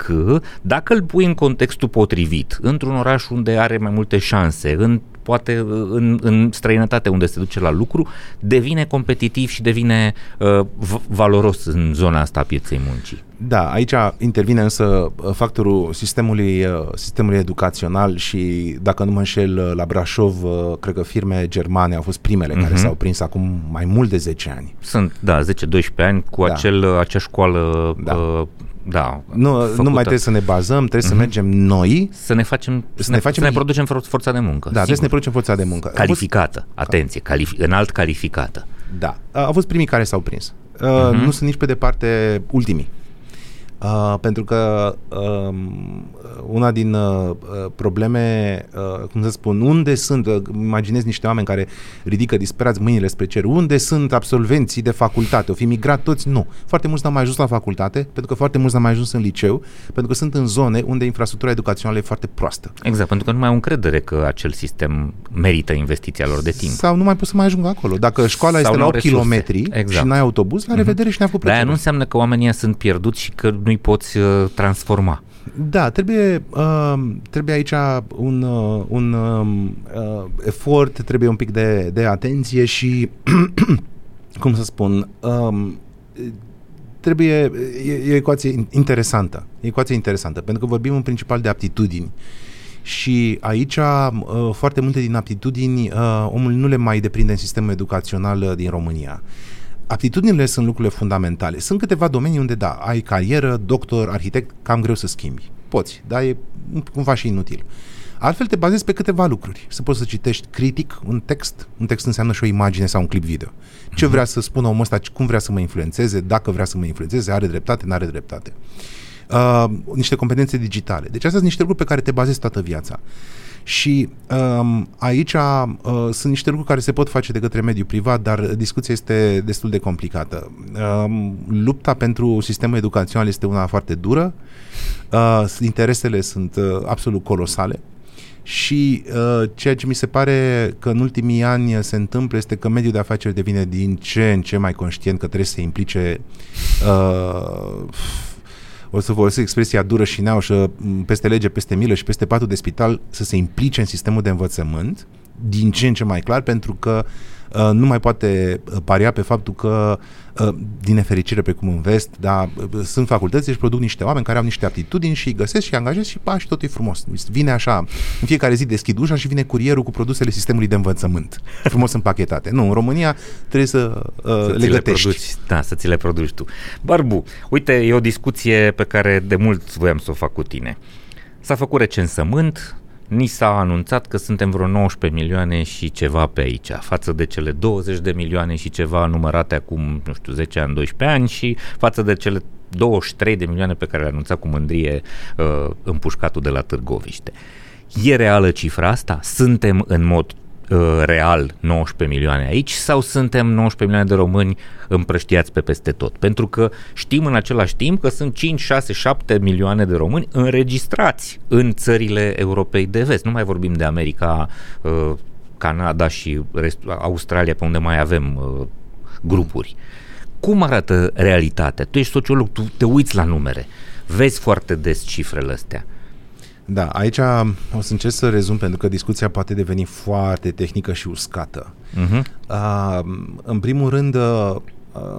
dacă îl pui în contextul potrivit, într-un oraș unde are mai multe șanse, în poate în, în străinătate unde se duce la lucru, devine competitiv și devine uh, valoros în zona asta a pieței muncii. Da, aici intervine însă uh, factorul sistemului, uh, sistemului educațional și, dacă nu mă înșel, uh, la Brașov, cred că firme germane au fost primele uh-huh. care mhm. s-au prins acum mai mult de 10 ani. Sunt, da, 10-12 ani cu da. acel, acea școală da. Uh, da, nu, făcută. nu mai trebuie să ne bazăm, trebuie uh-huh. să mhm. mergem noi să ne facem să, să ne, facem să ne producem forța de muncă. Da, sigur. trebuie să ne producem forța de muncă. Calificată, atenție, califi- înalt calificată. Da, au fost primii care s-au prins. Uh, uh-huh. Nu sunt nici pe departe ultimii. Uh, pentru că uh, una din uh, probleme, uh, cum să spun, unde sunt, uh, imaginez niște oameni care ridică disperați mâinile spre cer, unde sunt absolvenții de facultate? O fi migrat toți? Nu. Foarte mulți n-au mai ajuns la facultate, pentru că foarte mulți n-au mai ajuns în liceu, pentru că sunt în zone unde infrastructura educațională e foarte proastă. Exact, pentru că nu mai au încredere că acel sistem merită investiția lor de timp. Sau nu mai pot să mai ajungă acolo. Dacă școala Sau este la 8 km exact. și n-ai autobuz, la mhm. revedere uh-huh. și ne-a făcut Dar nu înseamnă că oamenii sunt pierduți și că nu-i poți uh, transforma. Da, trebuie, uh, trebuie aici un, uh, un um, uh, efort, trebuie un pic de, de atenție și, cum să spun, um, trebuie, e, e o ecuație interesantă, e o ecuație interesantă, pentru că vorbim în principal de aptitudini. Și aici, uh, foarte multe din aptitudini, uh, omul nu le mai deprinde în sistemul educațional uh, din România. Aptitudinile sunt lucrurile fundamentale. Sunt câteva domenii unde, da, ai carieră, doctor, arhitect, cam greu să schimbi. Poți, dar e cumva și inutil. Altfel te bazezi pe câteva lucruri. Să poți să citești critic un text. Un text înseamnă și o imagine sau un clip video. Ce mhm. vrea să spună omul ăsta, cum vrea să mă influențeze, dacă vrea să mă influențeze, are dreptate, nu are dreptate. Uh, niște competențe digitale. Deci astea sunt niște lucruri pe care te bazezi toată viața. Și um, aici uh, sunt niște lucruri care se pot face de către mediul privat, dar discuția este destul de complicată. Um, lupta pentru sistemul educațional este una foarte dură, uh, interesele sunt uh, absolut colosale și uh, ceea ce mi se pare că în ultimii ani se întâmplă este că mediul de afaceri devine din ce în ce mai conștient că trebuie să se implice uh, o să folosesc expresia dură și neaușă, peste lege, peste milă și peste patul de spital, să se implice în sistemul de învățământ, din ce în ce mai clar, pentru că uh, nu mai poate uh, paria pe faptul că Uh, din nefericire precum în vest, dar uh, sunt facultăți și produc niște oameni care au niște aptitudini și îi găsesc și îi angajez și pa, și tot e frumos. Vine așa, în fiecare zi deschid ușa și vine curierul cu produsele sistemului de învățământ. Frumos împachetate. Nu, în România trebuie să, uh, să le gătești. Le produci, da, să ți le produci tu. Barbu, uite, e o discuție pe care de mult voiam să o fac cu tine. S-a făcut recensământ, ni s-a anunțat că suntem vreo 19 milioane și ceva pe aici, față de cele 20 de milioane și ceva numărate acum, nu știu, 10 ani, 12 ani și față de cele 23 de milioane pe care le-a anunțat cu mândrie uh, împușcatul de la Târgoviște. E reală cifra asta? Suntem în mod uh, real 19 milioane aici sau suntem 19 milioane de români împrăștiați pe peste tot? Pentru că știm în același timp că sunt 5, 6, 7 milioane de români înregistrați în țările Europei de vest. Nu mai vorbim de America, uh, Canada și rest, Australia, pe unde mai avem uh, grupuri. Cum arată realitatea? Tu ești sociolog, tu te uiți la numere, vezi foarte des cifrele astea. Da, aici o să încerc să rezum pentru că discuția poate deveni foarte tehnică și uscată. Uh-huh. Uh, în primul rând, uh,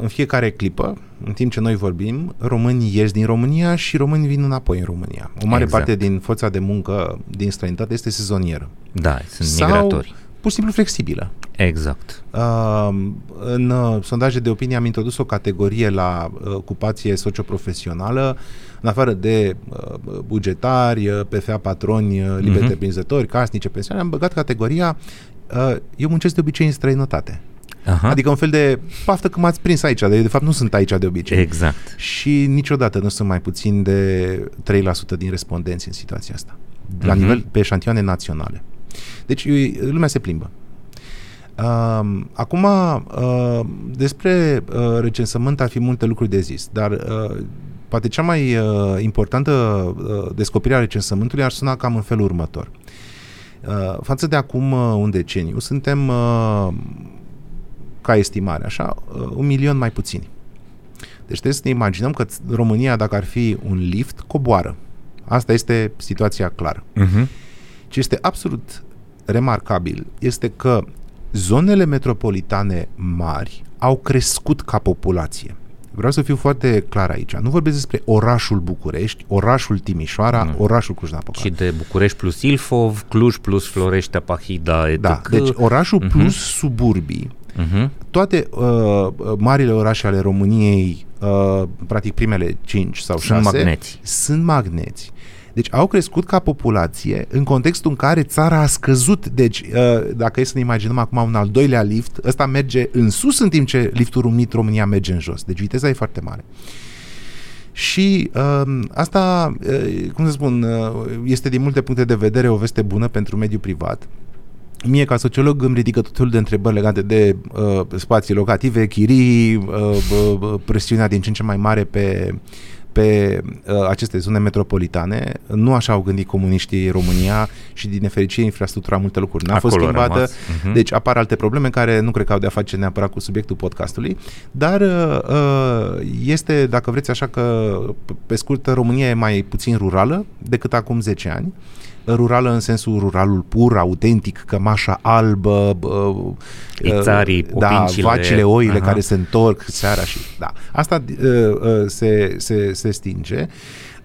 în fiecare clipă, în timp ce noi vorbim, români ies din România și români vin înapoi în România. O mare exact. parte din forța de muncă din străinătate este sezonieră. Da, sunt Sau migratori. pur și simplu flexibilă. Exact. Uh, în uh, sondaje de opinie am introdus o categorie la uh, ocupație socioprofesională, în afară de uh, bugetari, uh, PFA patroni, uh, liberi uh-huh. prinzători, casnice, pensionari, am băgat categoria uh, eu muncesc de obicei în străinătate. Aha. Adică un fel de paftă că m-ați prins aici, de, de fapt nu sunt aici de obicei. Exact. Și niciodată nu sunt mai puțin de 3% din respondenți în situația asta. La uh-huh. nivel, pe eșantioane naționale. Deci lumea se plimbă. Uh, acum, uh, despre uh, recensământ ar fi multe lucruri de zis, dar uh, poate cea mai uh, importantă uh, descoperire a recensământului ar suna cam în felul următor. Uh, față de acum uh, un deceniu, suntem, uh, ca estimare, așa, uh, un milion mai puțini. Deci trebuie să ne imaginăm că România, dacă ar fi un lift, coboară. Asta este situația clară. Uh-huh. Ce este absolut remarcabil este că zonele metropolitane mari au crescut ca populație. Vreau să fiu foarte clar aici. Nu vorbesc despre orașul București, orașul Timișoara, nu. orașul Cluj-Napoca. Și de București plus Ilfov, Cluj plus Florești, Apahida, etc. Da, deci orașul uh-huh. plus suburbii. Uh-huh. Toate uh, marile orașe ale României, uh, practic primele 5 sau 6, sunt magneți. Sunt magneți. Deci au crescut ca populație în contextul în care țara a scăzut. Deci, uh, dacă e să ne imaginăm acum un al doilea lift, ăsta merge în sus în timp ce liftul rumit România merge în jos. Deci viteza e foarte mare. Și uh, asta, uh, cum să spun, uh, este din multe puncte de vedere o veste bună pentru mediul privat. Mie, ca sociolog, îmi ridică tot felul de întrebări legate de uh, spații locative, chirii, uh, uh, presiunea din ce în ce mai mare pe pe uh, aceste zone metropolitane. Nu așa au gândit comuniștii România și din nefericire infrastructura multe lucruri n-a Acolo fost schimbată. Uh-huh. Deci apar alte probleme care nu cred că au de-a face neapărat cu subiectul podcastului, dar uh, este, dacă vreți așa că pe scurt, România e mai puțin rurală decât acum 10 ani. Uh, rurală în sensul ruralul pur, autentic, cămașa albă, Ițarii, da, vacile, oile Aha. care se întorc seara și da. Asta uh, uh, se, se, se stinge.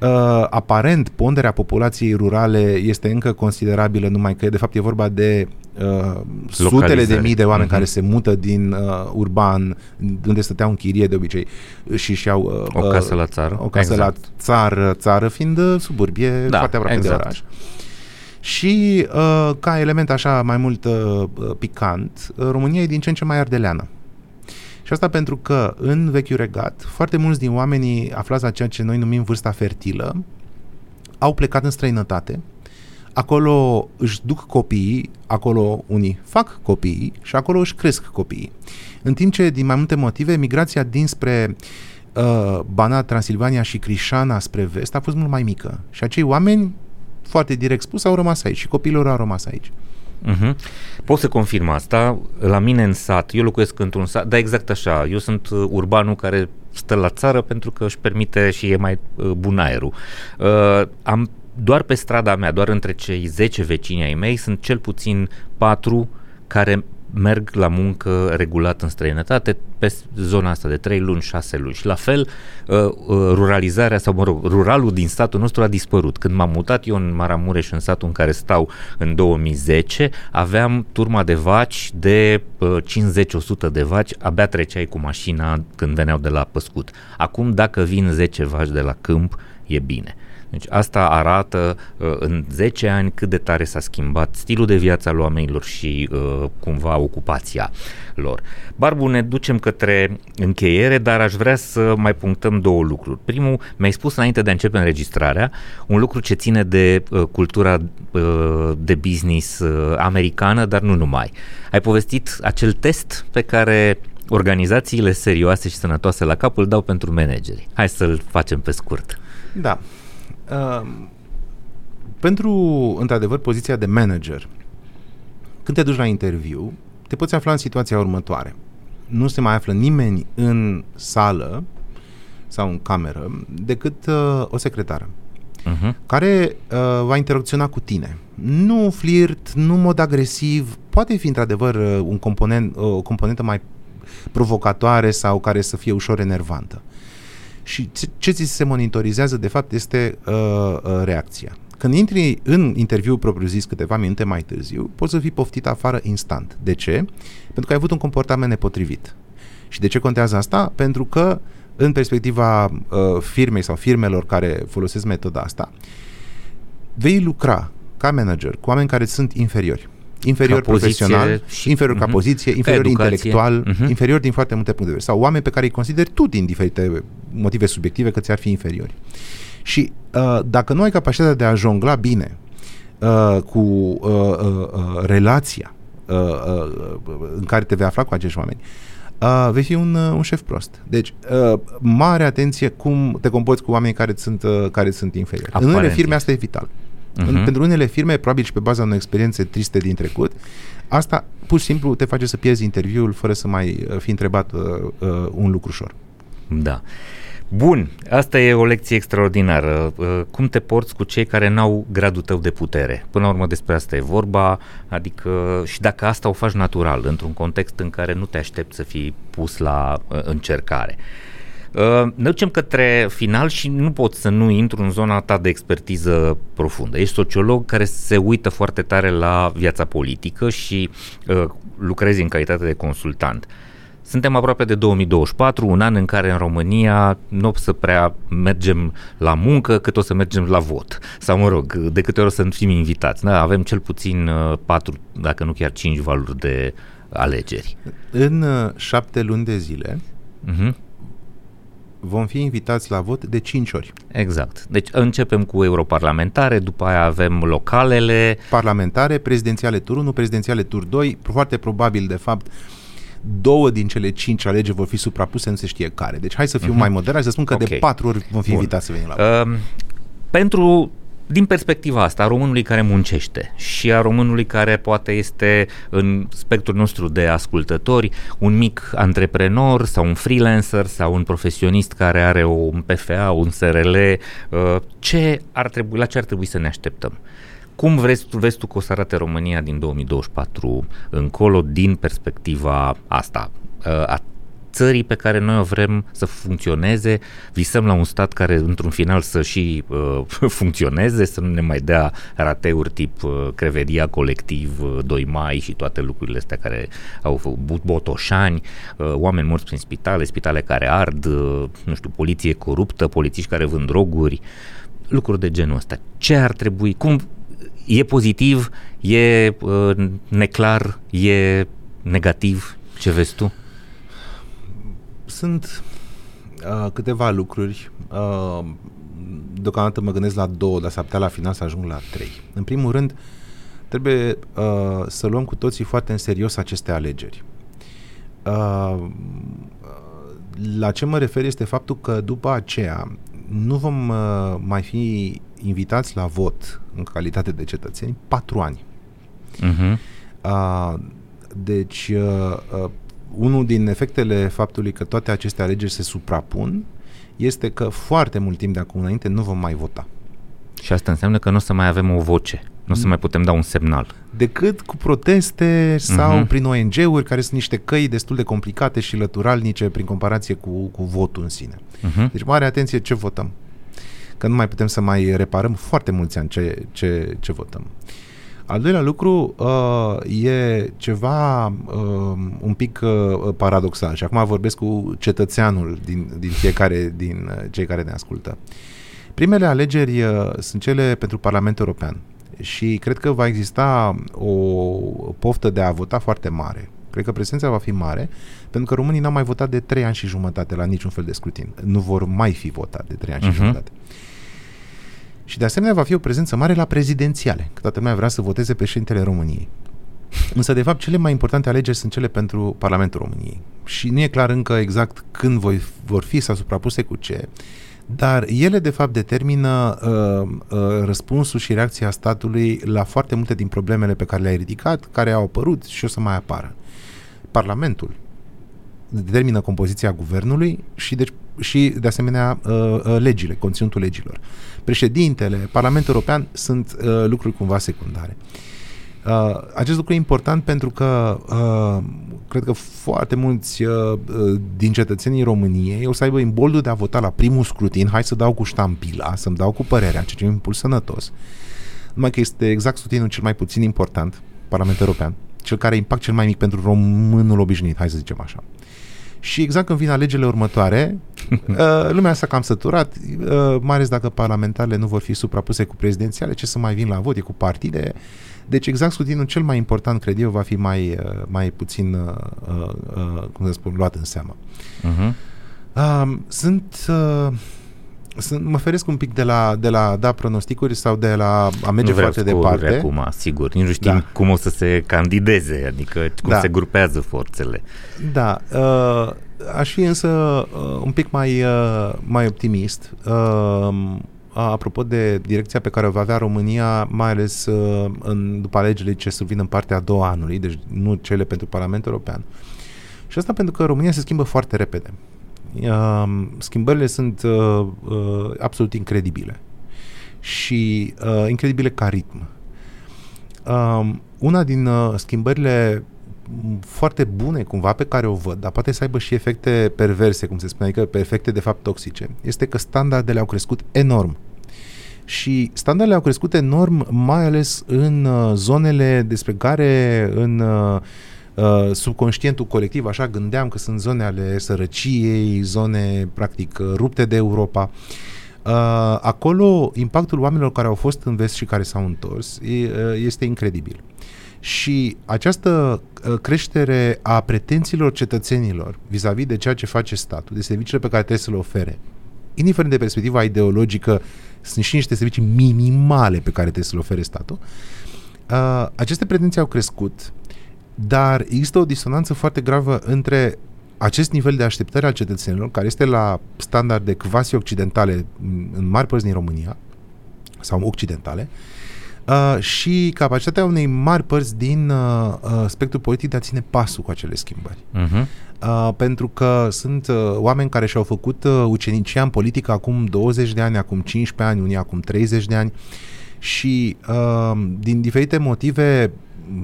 Uh, aparent, ponderea populației rurale este încă considerabilă, numai că de fapt e vorba de uh, sutele de mii de oameni uh-huh. care se mută din uh, urban, unde stăteau în chirie de obicei și și au uh, o casă la țară. O casă exact. la țară, țară fiind suburbie da, foarte aproape exact. de oraș. Și uh, ca element așa mai mult uh, picant, uh, România e din ce în ce mai ardeleană. Și asta pentru că în vechiul regat, foarte mulți din oamenii aflați la ceea ce noi numim vârsta fertilă, au plecat în străinătate, acolo își duc copiii, acolo unii fac copiii și acolo își cresc copiii. În timp ce, din mai multe motive, migrația dinspre uh, Banat, Transilvania și Crișana spre vest a fost mult mai mică. Și acei oameni foarte direct spus, au rămas aici și copiilor au rămas aici. Uh-huh. Pot să confirm asta. La mine în sat, eu locuiesc într-un sat, dar exact așa, eu sunt uh, urbanul care stă la țară pentru că își permite și e mai uh, bun aerul. Uh, am doar pe strada mea, doar între cei 10 vecini ai mei, sunt cel puțin patru care merg la muncă regulat în străinătate pe zona asta de 3 luni, 6 luni. Și la fel, uh, uh, ruralizarea sau, mă rog, ruralul din statul nostru a dispărut. Când m-am mutat eu în Maramureș, în satul în care stau în 2010, aveam turma de vaci de 50-100 uh, de vaci, abia treceai cu mașina când veneau de la păscut. Acum, dacă vin 10 vaci de la câmp, e bine. Deci asta arată uh, în 10 ani cât de tare s-a schimbat stilul de viață al oamenilor și uh, cumva ocupația lor. Barbu, ne ducem către încheiere, dar aș vrea să mai punctăm două lucruri. Primul, mi-ai spus înainte de a începe înregistrarea, un lucru ce ține de uh, cultura uh, de business uh, americană, dar nu numai. Ai povestit acel test pe care organizațiile serioase și sănătoase la cap îl dau pentru manageri. Hai să-l facem pe scurt. Da. Uh, pentru, într-adevăr, poziția de manager, când te duci la interviu, te poți afla în situația următoare. Nu se mai află nimeni în sală sau în cameră decât uh, o secretară uh-huh. care uh, va interacționa cu tine. Nu flirt, nu mod agresiv, poate fi într-adevăr uh, un component, uh, o componentă mai provocatoare sau care să fie ușor enervantă. Și ce ți se monitorizează, de fapt, este uh, uh, reacția. Când intri în interviu propriu-zis câteva minute mai târziu, poți să fii poftit afară instant. De ce? Pentru că ai avut un comportament nepotrivit. Și de ce contează asta? Pentru că în perspectiva uh, firmei sau firmelor care folosesc metoda asta, vei lucra ca manager cu oameni care sunt inferiori inferior ca profesional, și, inferior uh-huh. ca mhm. poziție, inferior ca intelectual, uh-huh. inferior din foarte multe puncte de vedere. Sau oameni pe care îi consideri tu din diferite motive subiective că ți-ar fi inferiori. Și uh, dacă nu ai capacitatea de a jongla bine uh, cu uh, uh, uh, relația uh, uh, în care te vei afla cu acești oameni, uh, vei fi un, uh, un șef prost. Deci, uh, mare atenție cum te comporți cu oameni care sunt, uh, care sunt inferiori. Aparent. În unele firme asta e vital. Uh-huh. În, pentru unele firme, probabil și pe baza unei experiențe triste din trecut, asta pur și simplu te face să pierzi interviul fără să mai uh, fi întrebat uh, uh, un lucru ușor. Da. Bun, asta e o lecție extraordinară. Uh, cum te porți cu cei care n-au gradul tău de putere? Până la urmă despre asta e vorba, adică și dacă asta o faci natural, într-un context în care nu te aștepți să fii pus la încercare. Uh, ne ducem către final și nu pot să nu intru în zona ta de expertiză profundă. Ești sociolog care se uită foarte tare la viața politică și uh, lucrezi în calitate de consultant. Suntem aproape de 2024, un an în care în România nu o să prea mergem la muncă cât o să mergem la vot. Sau mă rog, de câte ori o să fim invitați. Da, avem cel puțin uh, patru, dacă nu chiar cinci valuri de alegeri. În uh, șapte luni de zile, uh-huh vom fi invitați la vot de 5 ori. Exact. Deci începem cu europarlamentare, după aia avem localele. Parlamentare, prezidențiale tur 1, prezidențiale tur 2, foarte probabil de fapt două din cele cinci alegeri vor fi suprapuse, nu se știe care. Deci hai să fiu uh-huh. mai modern, să spun că okay. de patru ori vom fi Bun. invitați să venim la vot. Uh, pentru din perspectiva asta, a românului care muncește și a românului care poate este în spectrul nostru de ascultători un mic antreprenor sau un freelancer sau un profesionist care are un PFA, un SRL, uh, ce ar trebui, la ce ar trebui să ne așteptăm? Cum vrei, vezi tu că o să arate România din 2024 încolo din perspectiva asta, uh, a țării pe care noi o vrem să funcționeze, visăm la un stat care într-un final să și uh, funcționeze, să nu ne mai dea rateuri tip uh, crevedia colectiv, uh, 2 mai și toate lucrurile astea care au făcut botoșani, uh, oameni morți prin spitale, spitale care ard, uh, nu știu, poliție coruptă, polițiști care vând droguri, lucruri de genul ăsta. Ce ar trebui, cum e pozitiv, e uh, neclar, e negativ, ce vezi tu? Sunt uh, câteva lucruri. Uh, deocamdată mă gândesc la două, dar s-ar putea la final să ajung la trei. În primul rând, trebuie uh, să luăm cu toții foarte în serios aceste alegeri. Uh, la ce mă refer este faptul că după aceea nu vom uh, mai fi invitați la vot în calitate de cetățeni patru ani. Uh-huh. Uh, deci, uh, uh, unul din efectele faptului că toate aceste alegeri se suprapun este că foarte mult timp de acum înainte nu vom mai vota. Și asta înseamnă că nu o să mai avem o voce, nu o să mai putem da un semnal. Decât cu proteste sau uh-huh. prin ONG-uri, care sunt niște căi destul de complicate și lăturalnice prin comparație cu, cu votul în sine. Uh-huh. Deci mare atenție ce votăm. Că nu mai putem să mai reparăm foarte mulți ani ce, ce, ce votăm. Uh, al doilea lucru uh, e ceva uh, un pic uh, paradoxal și acum vorbesc cu cetățeanul din, din fiecare din uh, cei care ne ascultă. Primele alegeri uh, sunt cele pentru Parlamentul European și cred că va exista o poftă de a vota foarte mare. Cred că prezența va fi mare, pentru că românii n-au mai votat de 3 ani și jumătate la niciun fel de scrutin. Nu vor mai fi votat de 3 ani uh-huh. și mhm. jumătate. Și de asemenea va fi o prezență mare la prezidențiale, că toată lumea vrea să voteze președintele României. Însă, de fapt, cele mai importante alegeri sunt cele pentru Parlamentul României. Și nu e clar încă exact când voi, vor fi sau suprapuse cu ce, dar ele, de fapt, determină uh, uh, răspunsul și reacția statului la foarte multe din problemele pe care le-ai ridicat, care au apărut și o să mai apară. Parlamentul determină compoziția guvernului și, deci, și de asemenea, uh, uh, legile, conținutul legilor. Președintele, Parlamentul European sunt uh, lucruri cumva secundare. Uh, acest lucru e important pentru că uh, cred că foarte mulți uh, uh, din cetățenii României o să aibă imboldul de a vota la primul scrutin, hai să dau cu ștampila, să-mi dau cu părerea, ceea ce e un impuls sănătos. Numai că este exact scrutinul cel mai puțin important, Parlamentul European, cel care are impact cel mai mic pentru românul obișnuit, hai să zicem așa. Și exact când vin alegerile următoare, uh, lumea s-a cam săturat, uh, mai ales dacă parlamentarele nu vor fi suprapuse cu prezidențiale, ce să mai vin la vot, e cu partide. Deci exact scrutinul cel mai important, cred eu, va fi mai, uh, mai puțin, uh, uh, cum să spun, luat în seamă. Uh-huh. Uh, sunt... Uh, sunt, mă feresc un pic de la, de la da pronosticuri sau de la a merge nu foarte departe. acum, sigur. Nici nu știm da. cum o să se candideze, adică cum da. se grupează forțele. Da. Uh, aș fi însă uh, un pic mai, uh, mai optimist. Uh, apropo de direcția pe care o va avea România, mai ales uh, în, după alegerile ce să vină în partea a doua anului, deci nu cele pentru Parlamentul European. Și asta pentru că România se schimbă foarte repede. Uh, schimbările sunt uh, uh, absolut incredibile și uh, incredibile ca ritm. Uh, una din uh, schimbările foarte bune cumva pe care o văd, dar poate să aibă și efecte perverse, cum se spune, adică pe efecte de fapt toxice, este că standardele au crescut enorm. Și standardele au crescut enorm, mai ales în uh, zonele despre care în uh, uh, subconștientul colectiv, așa gândeam că sunt zone ale sărăciei, zone practic rupte de Europa. Uh, acolo impactul oamenilor care au fost în vest și care s-au întors e, este incredibil. Și această creștere a pretențiilor cetățenilor vis-a-vis de ceea ce face statul, de serviciile pe care trebuie să le ofere, indiferent de perspectiva ideologică, sunt și niște servicii minimale pe care trebuie să le ofere statul, uh, aceste pretenții au crescut dar există o disonanță foarte gravă între acest nivel de așteptare al cetățenilor, care este la standarde quasi-occidentale în mari părți din România, sau occidentale, uh, și capacitatea unei mari părți din uh, uh, spectrul politic de a ține pasul cu acele schimbări. Uh-huh. Uh, pentru că sunt uh, oameni care și-au făcut uh, ucenicia în politică acum 20 de ani, acum 15 ani, unii acum 30 de ani și uh, din diferite motive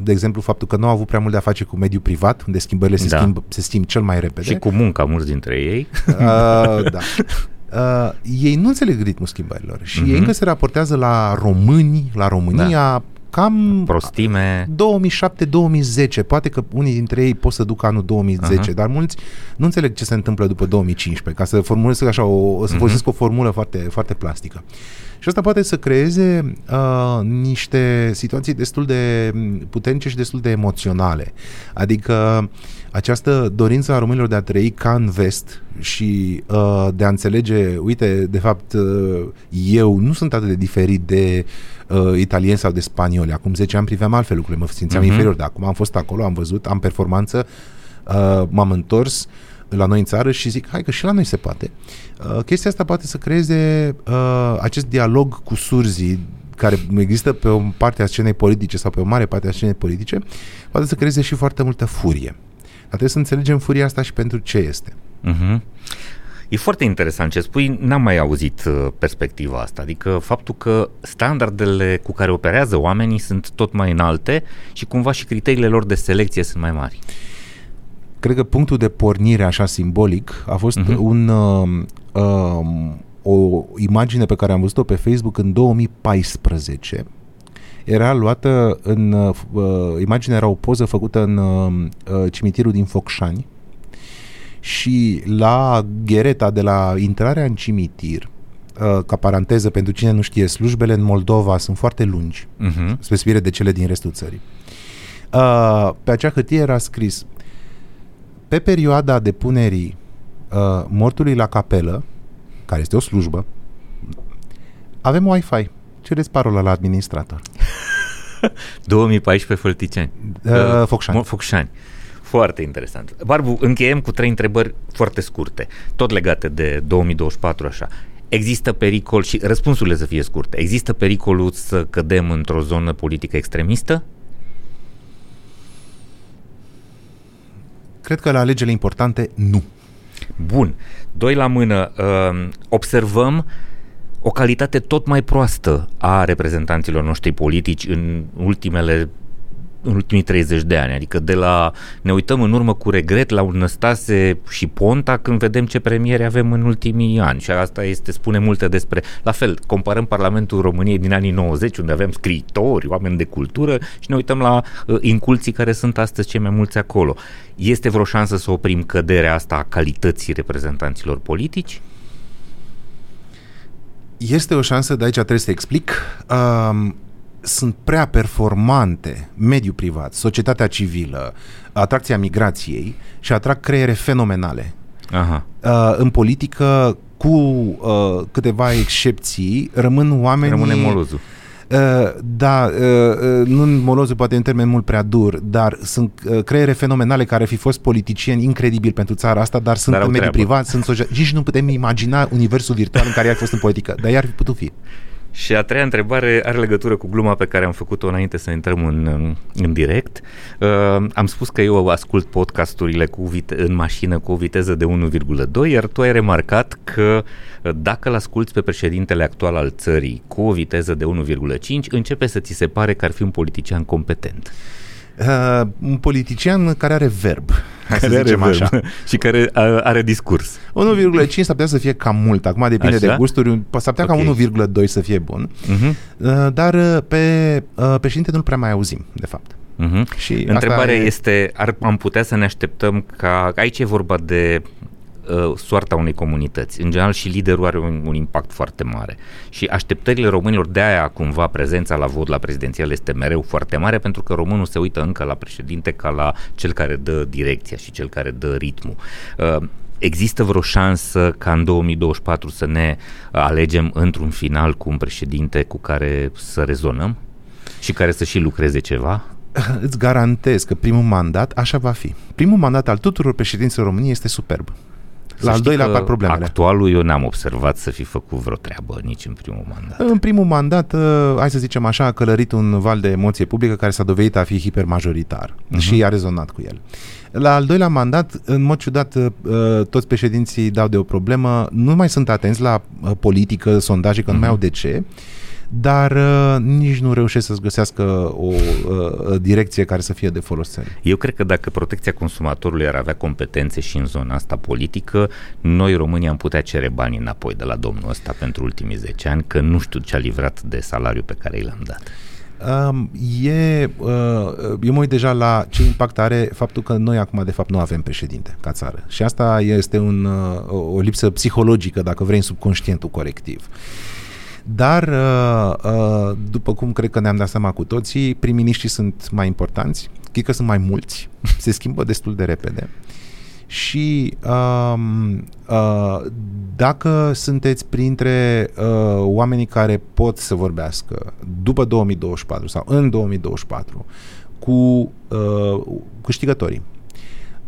de exemplu, faptul că nu au avut prea mult de a face cu mediul privat, unde schimbările se, da. schimb, se schimb cel mai repede. Și cu munca, mulți dintre ei. Uh, da. Uh, ei nu înțeleg ritmul schimbărilor și uh-huh. ei încă se raportează la români, la România, da. Cam prostime 2007-2010, poate că unii dintre ei pot să ducă anul 2010, uh-huh. dar mulți nu înțeleg ce se întâmplă după 2015, ca să formulez așa o, să uh-huh. folosesc o formulă foarte, foarte plastică. Și asta poate să creeze uh, niște situații destul de puternice și destul de emoționale. Adică această dorință a românilor de a trăi ca în vest și uh, de a înțelege, uite, de fapt, uh, eu nu sunt atât de diferit de uh, italieni sau de spanioli. Acum 10 ani priveam altfel lucrurile, mă simțeam uh-huh. inferior, dar acum am fost acolo, am văzut, am performanță, uh, m-am întors, uh, la noi în țară și zic, hai că și la noi se poate. Uh, chestia asta poate să creeze uh, acest dialog cu surzii care există pe o parte a scenei politice sau pe o mare parte a scenei politice, poate să creeze și foarte multă furie. Dar trebuie să înțelegem furia asta și pentru ce este. Uh-huh. E foarte interesant ce spui, n-am mai auzit uh, perspectiva asta, adică faptul că standardele cu care operează oamenii sunt tot mai înalte și cumva și criteriile lor de selecție sunt mai mari. Cred că punctul de pornire așa simbolic a fost uh-huh. un uh, uh, o imagine pe care am văzut-o pe Facebook în 2014 era luată în uh, imaginea era o poză făcută în uh, uh, cimitirul din Focșani și la ghereta de la intrarea în cimitir uh, ca paranteză, pentru cine nu știe, slujbele în Moldova sunt foarte lungi, Uh-huh. spre spire de cele din restul țării. Uh, pe acea hârtie era scris pe perioada depunerii uh, mortului la capelă, care este o slujbă, avem Wi-Fi. Cereți parola la administrator. 2014 Fălticeni. Uh, Focșani. Mo- Focșani. Foarte interesant. Barbu, încheiem cu trei întrebări foarte scurte, tot legate de 2024 așa. Există pericol și răspunsurile să fie scurte. Există pericolul să cădem într-o zonă politică extremistă? Cred că la alegerile importante, nu. Bun. Doi la mână. Uh, observăm o calitate tot mai proastă a reprezentanților noștri politici în ultimele în ultimii 30 de ani, adică de la ne uităm în urmă cu regret la un Năstase și Ponta când vedem ce premiere avem în ultimii ani și asta este spune multe despre, la fel, comparăm Parlamentul României din anii 90 unde avem scriitori, oameni de cultură și ne uităm la uh, inculții care sunt astăzi cei mai mulți acolo. Este vreo șansă să oprim căderea asta a calității reprezentanților politici? Este o șansă, de aici trebuie să explic. Um, sunt prea performante mediul privat, societatea civilă, atracția migrației și atrag creiere fenomenale. Aha. Uh, în politică, cu uh, câteva excepții, rămân oameni... Rămâne molozul. Uh, da, uh, uh, nu în molozul poate în termen mult prea dur, dar sunt uh, creiere fenomenale care ar fi fost politicieni incredibil pentru țara asta, dar sunt Dar au în mediul treabă. privat, sunt social... Nici nu putem imagina universul virtual în care ar fi fost în politică, dar i-ar fi putut fi. Și a treia întrebare are legătură cu gluma pe care am făcut-o înainte să intrăm în, în, în direct. Uh, am spus că eu ascult podcasturile cu vite- în mașină cu o viteză de 1,2, iar tu ai remarcat că uh, dacă îl asculți pe președintele actual al țării cu o viteză de 1,5, începe să ți se pare că ar fi un politician competent. Uh, un politician care are verb, hai să Care zicem are așa. verb și care a, are discurs. 1,5 s-ar putea să fie cam mult, acum depinde Așa? de gusturi, s-ar putea Ok. ca 1,2 să fie bun, Uh-huh. uh, dar uh, pe uh, președinte nu prea mai auzim, de fapt. Uh-huh. Și Întrebarea asta e- este, ar, am putea să ne așteptăm ca, aici e vorba de uh, soarta unei comunități. În general și liderul are un, un impact foarte mare. Și așteptările românilor, de aia cumva prezența la vot la prezidențial este mereu foarte mare, pentru că românul se uită încă la președinte ca la cel care dă direcția și cel care dă ritmul. Uh, Există vreo șansă ca în 2024 să ne alegem într-un final cu un președinte cu care să rezonăm și care să și lucreze ceva? Îți garantez că primul mandat așa va fi. Primul mandat al tuturor președinților României este superb. Să La al știi doilea că apar problemele. Actualul eu n-am observat să fi făcut vreo treabă nici în primul mandat. În primul mandat, uh, hai să zicem așa, a călărit un val de emoție publică care s-a dovedit a fi hipermajoritar Mhm. uh-huh. și a rezonat cu el. La al doilea mandat, în mod ciudat, uh, toți președinții dau de o problemă, nu mai sunt atenți la uh, politică, sondaje, că uh-huh. nu mai Mhm. au de ce, dar uh, nici nu reușesc să-ți găsească o uh, direcție care să fie de folos țării. Eu cred că dacă protecția consumatorului ar avea competențe și în zona asta politică, noi românii am putea cere banii înapoi de la domnul ăsta pentru ultimii 10 ani, că nu știu ce a livrat de salariu pe care i l-am dat. Um, e, uh, eu mă uit deja la ce impact are faptul că noi acum de fapt nu avem președinte ca țară și asta este un, uh, o o lipsă psihologică, dacă vrei, în subconștientul colectiv. Dar, uh, uh, după cum cred că ne-am dat seama cu toții, prim-miniștrii sunt mai importanți, cred că sunt mai mulți, se schimbă destul de repede și um, uh, dacă sunteți printre uh, oamenii care pot să vorbească după 2024 sau în 2024 cu uh, câștigătorii,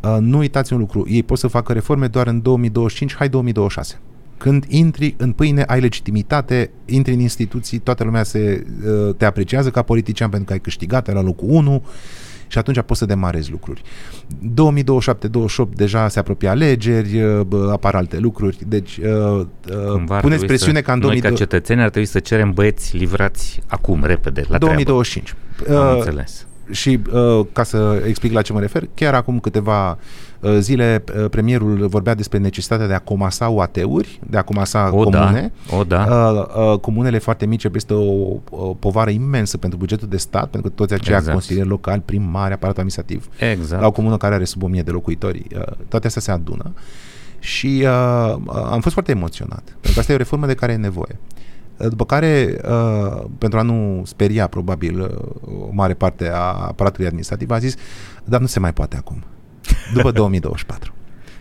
uh, nu uitați un lucru, ei pot să facă reforme doar în 2025, hai 2026. Când intri în pâine, ai legitimitate, intri în instituții, toată lumea se, uh, te apreciază ca politician pentru că ai câștigat, ai la locul 1 și atunci poți să demarezi lucruri. 2027-28 deja se apropie alegeri, uh, bă, apar alte lucruri, deci uh, Cumva uh, ar puneți trebui presiune să, ca în Noi ca 2020 cetățeni ar trebui să cerem băieți livrați acum, repede, la 2025. treabă. Am Uh, înțeles. și uh, ca să explic la ce mă refer, chiar acum câteva uh, zile uh, premierul vorbea despre necesitatea de a comasa UAT-uri, de a comasa O, comune. da, o, da. Uh, uh, comunele foarte mici este o, o povară imensă pentru bugetul de stat, pentru că toți aceia Exact. consilieri locali, primari, aparat administrativ, Exact. la o comună care are sub 1000 de locuitori, uh, toate astea se adună Și uh, am fost foarte emoționat, pentru că asta e o reformă de care e nevoie. După care, uh, pentru a nu speria probabil uh, o mare parte a aparatului administrativ, a zis, dar nu se mai poate acum, după 2024.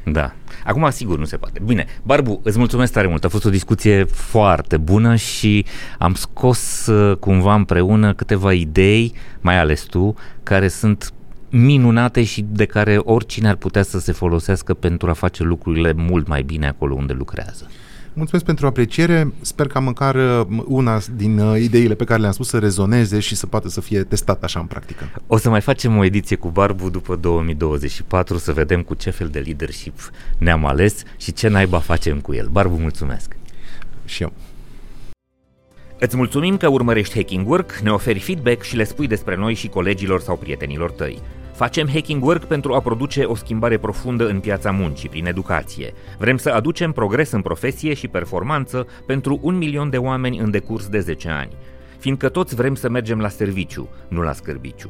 Da. Acum, sigur, nu se poate. Bine, Barbu, îți mulțumesc tare mult. A fost o discuție foarte bună și am scos uh, cumva împreună câteva idei, mai ales tu, care sunt minunate și de care oricine ar putea să se folosească pentru a face lucrurile mult mai bine acolo unde lucrează. Mulțumesc pentru apreciere. Sper ca măcar uh, una din uh, ideile pe care le-am spus să rezoneze și să poată să fie testat așa în practică. O să mai facem o ediție cu Barbu după 2024 să vedem cu ce fel de leadership ne-am ales și ce naiba facem cu el. Barbu, mulțumesc! Și eu. Îți mulțumim că urmărești Hacking Work, ne oferi feedback și le spui despre noi și colegilor sau prietenilor tăi. Facem hacking work pentru a produce o schimbare profundă în piața muncii prin educație. Vrem să aducem progres în profesie și performanță pentru un milion de oameni în decurs de 10 ani. Fiindcă toți vrem să mergem la serviciu, nu la scârbiciu.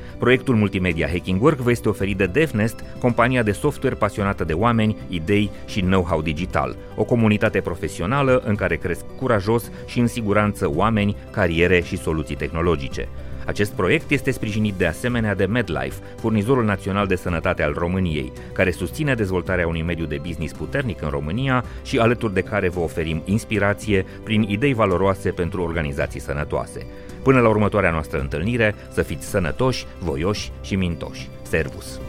Proiectul multimedia Hacking Work vă este oferit de DevNest, compania de software pasionată de oameni, idei și know-how digital, o comunitate profesională în care cresc curajos și în siguranță oameni, cariere și soluții tehnologice. Acest proiect este sprijinit de asemenea de MedLife, furnizorul național de sănătate al României, care susține dezvoltarea unui mediu de business puternic în România și alături de care vă oferim inspirație prin idei valoroase pentru organizații sănătoase. Până la următoarea noastră întâlnire, să fiți sănătoși, voioși și mintoși. Servus!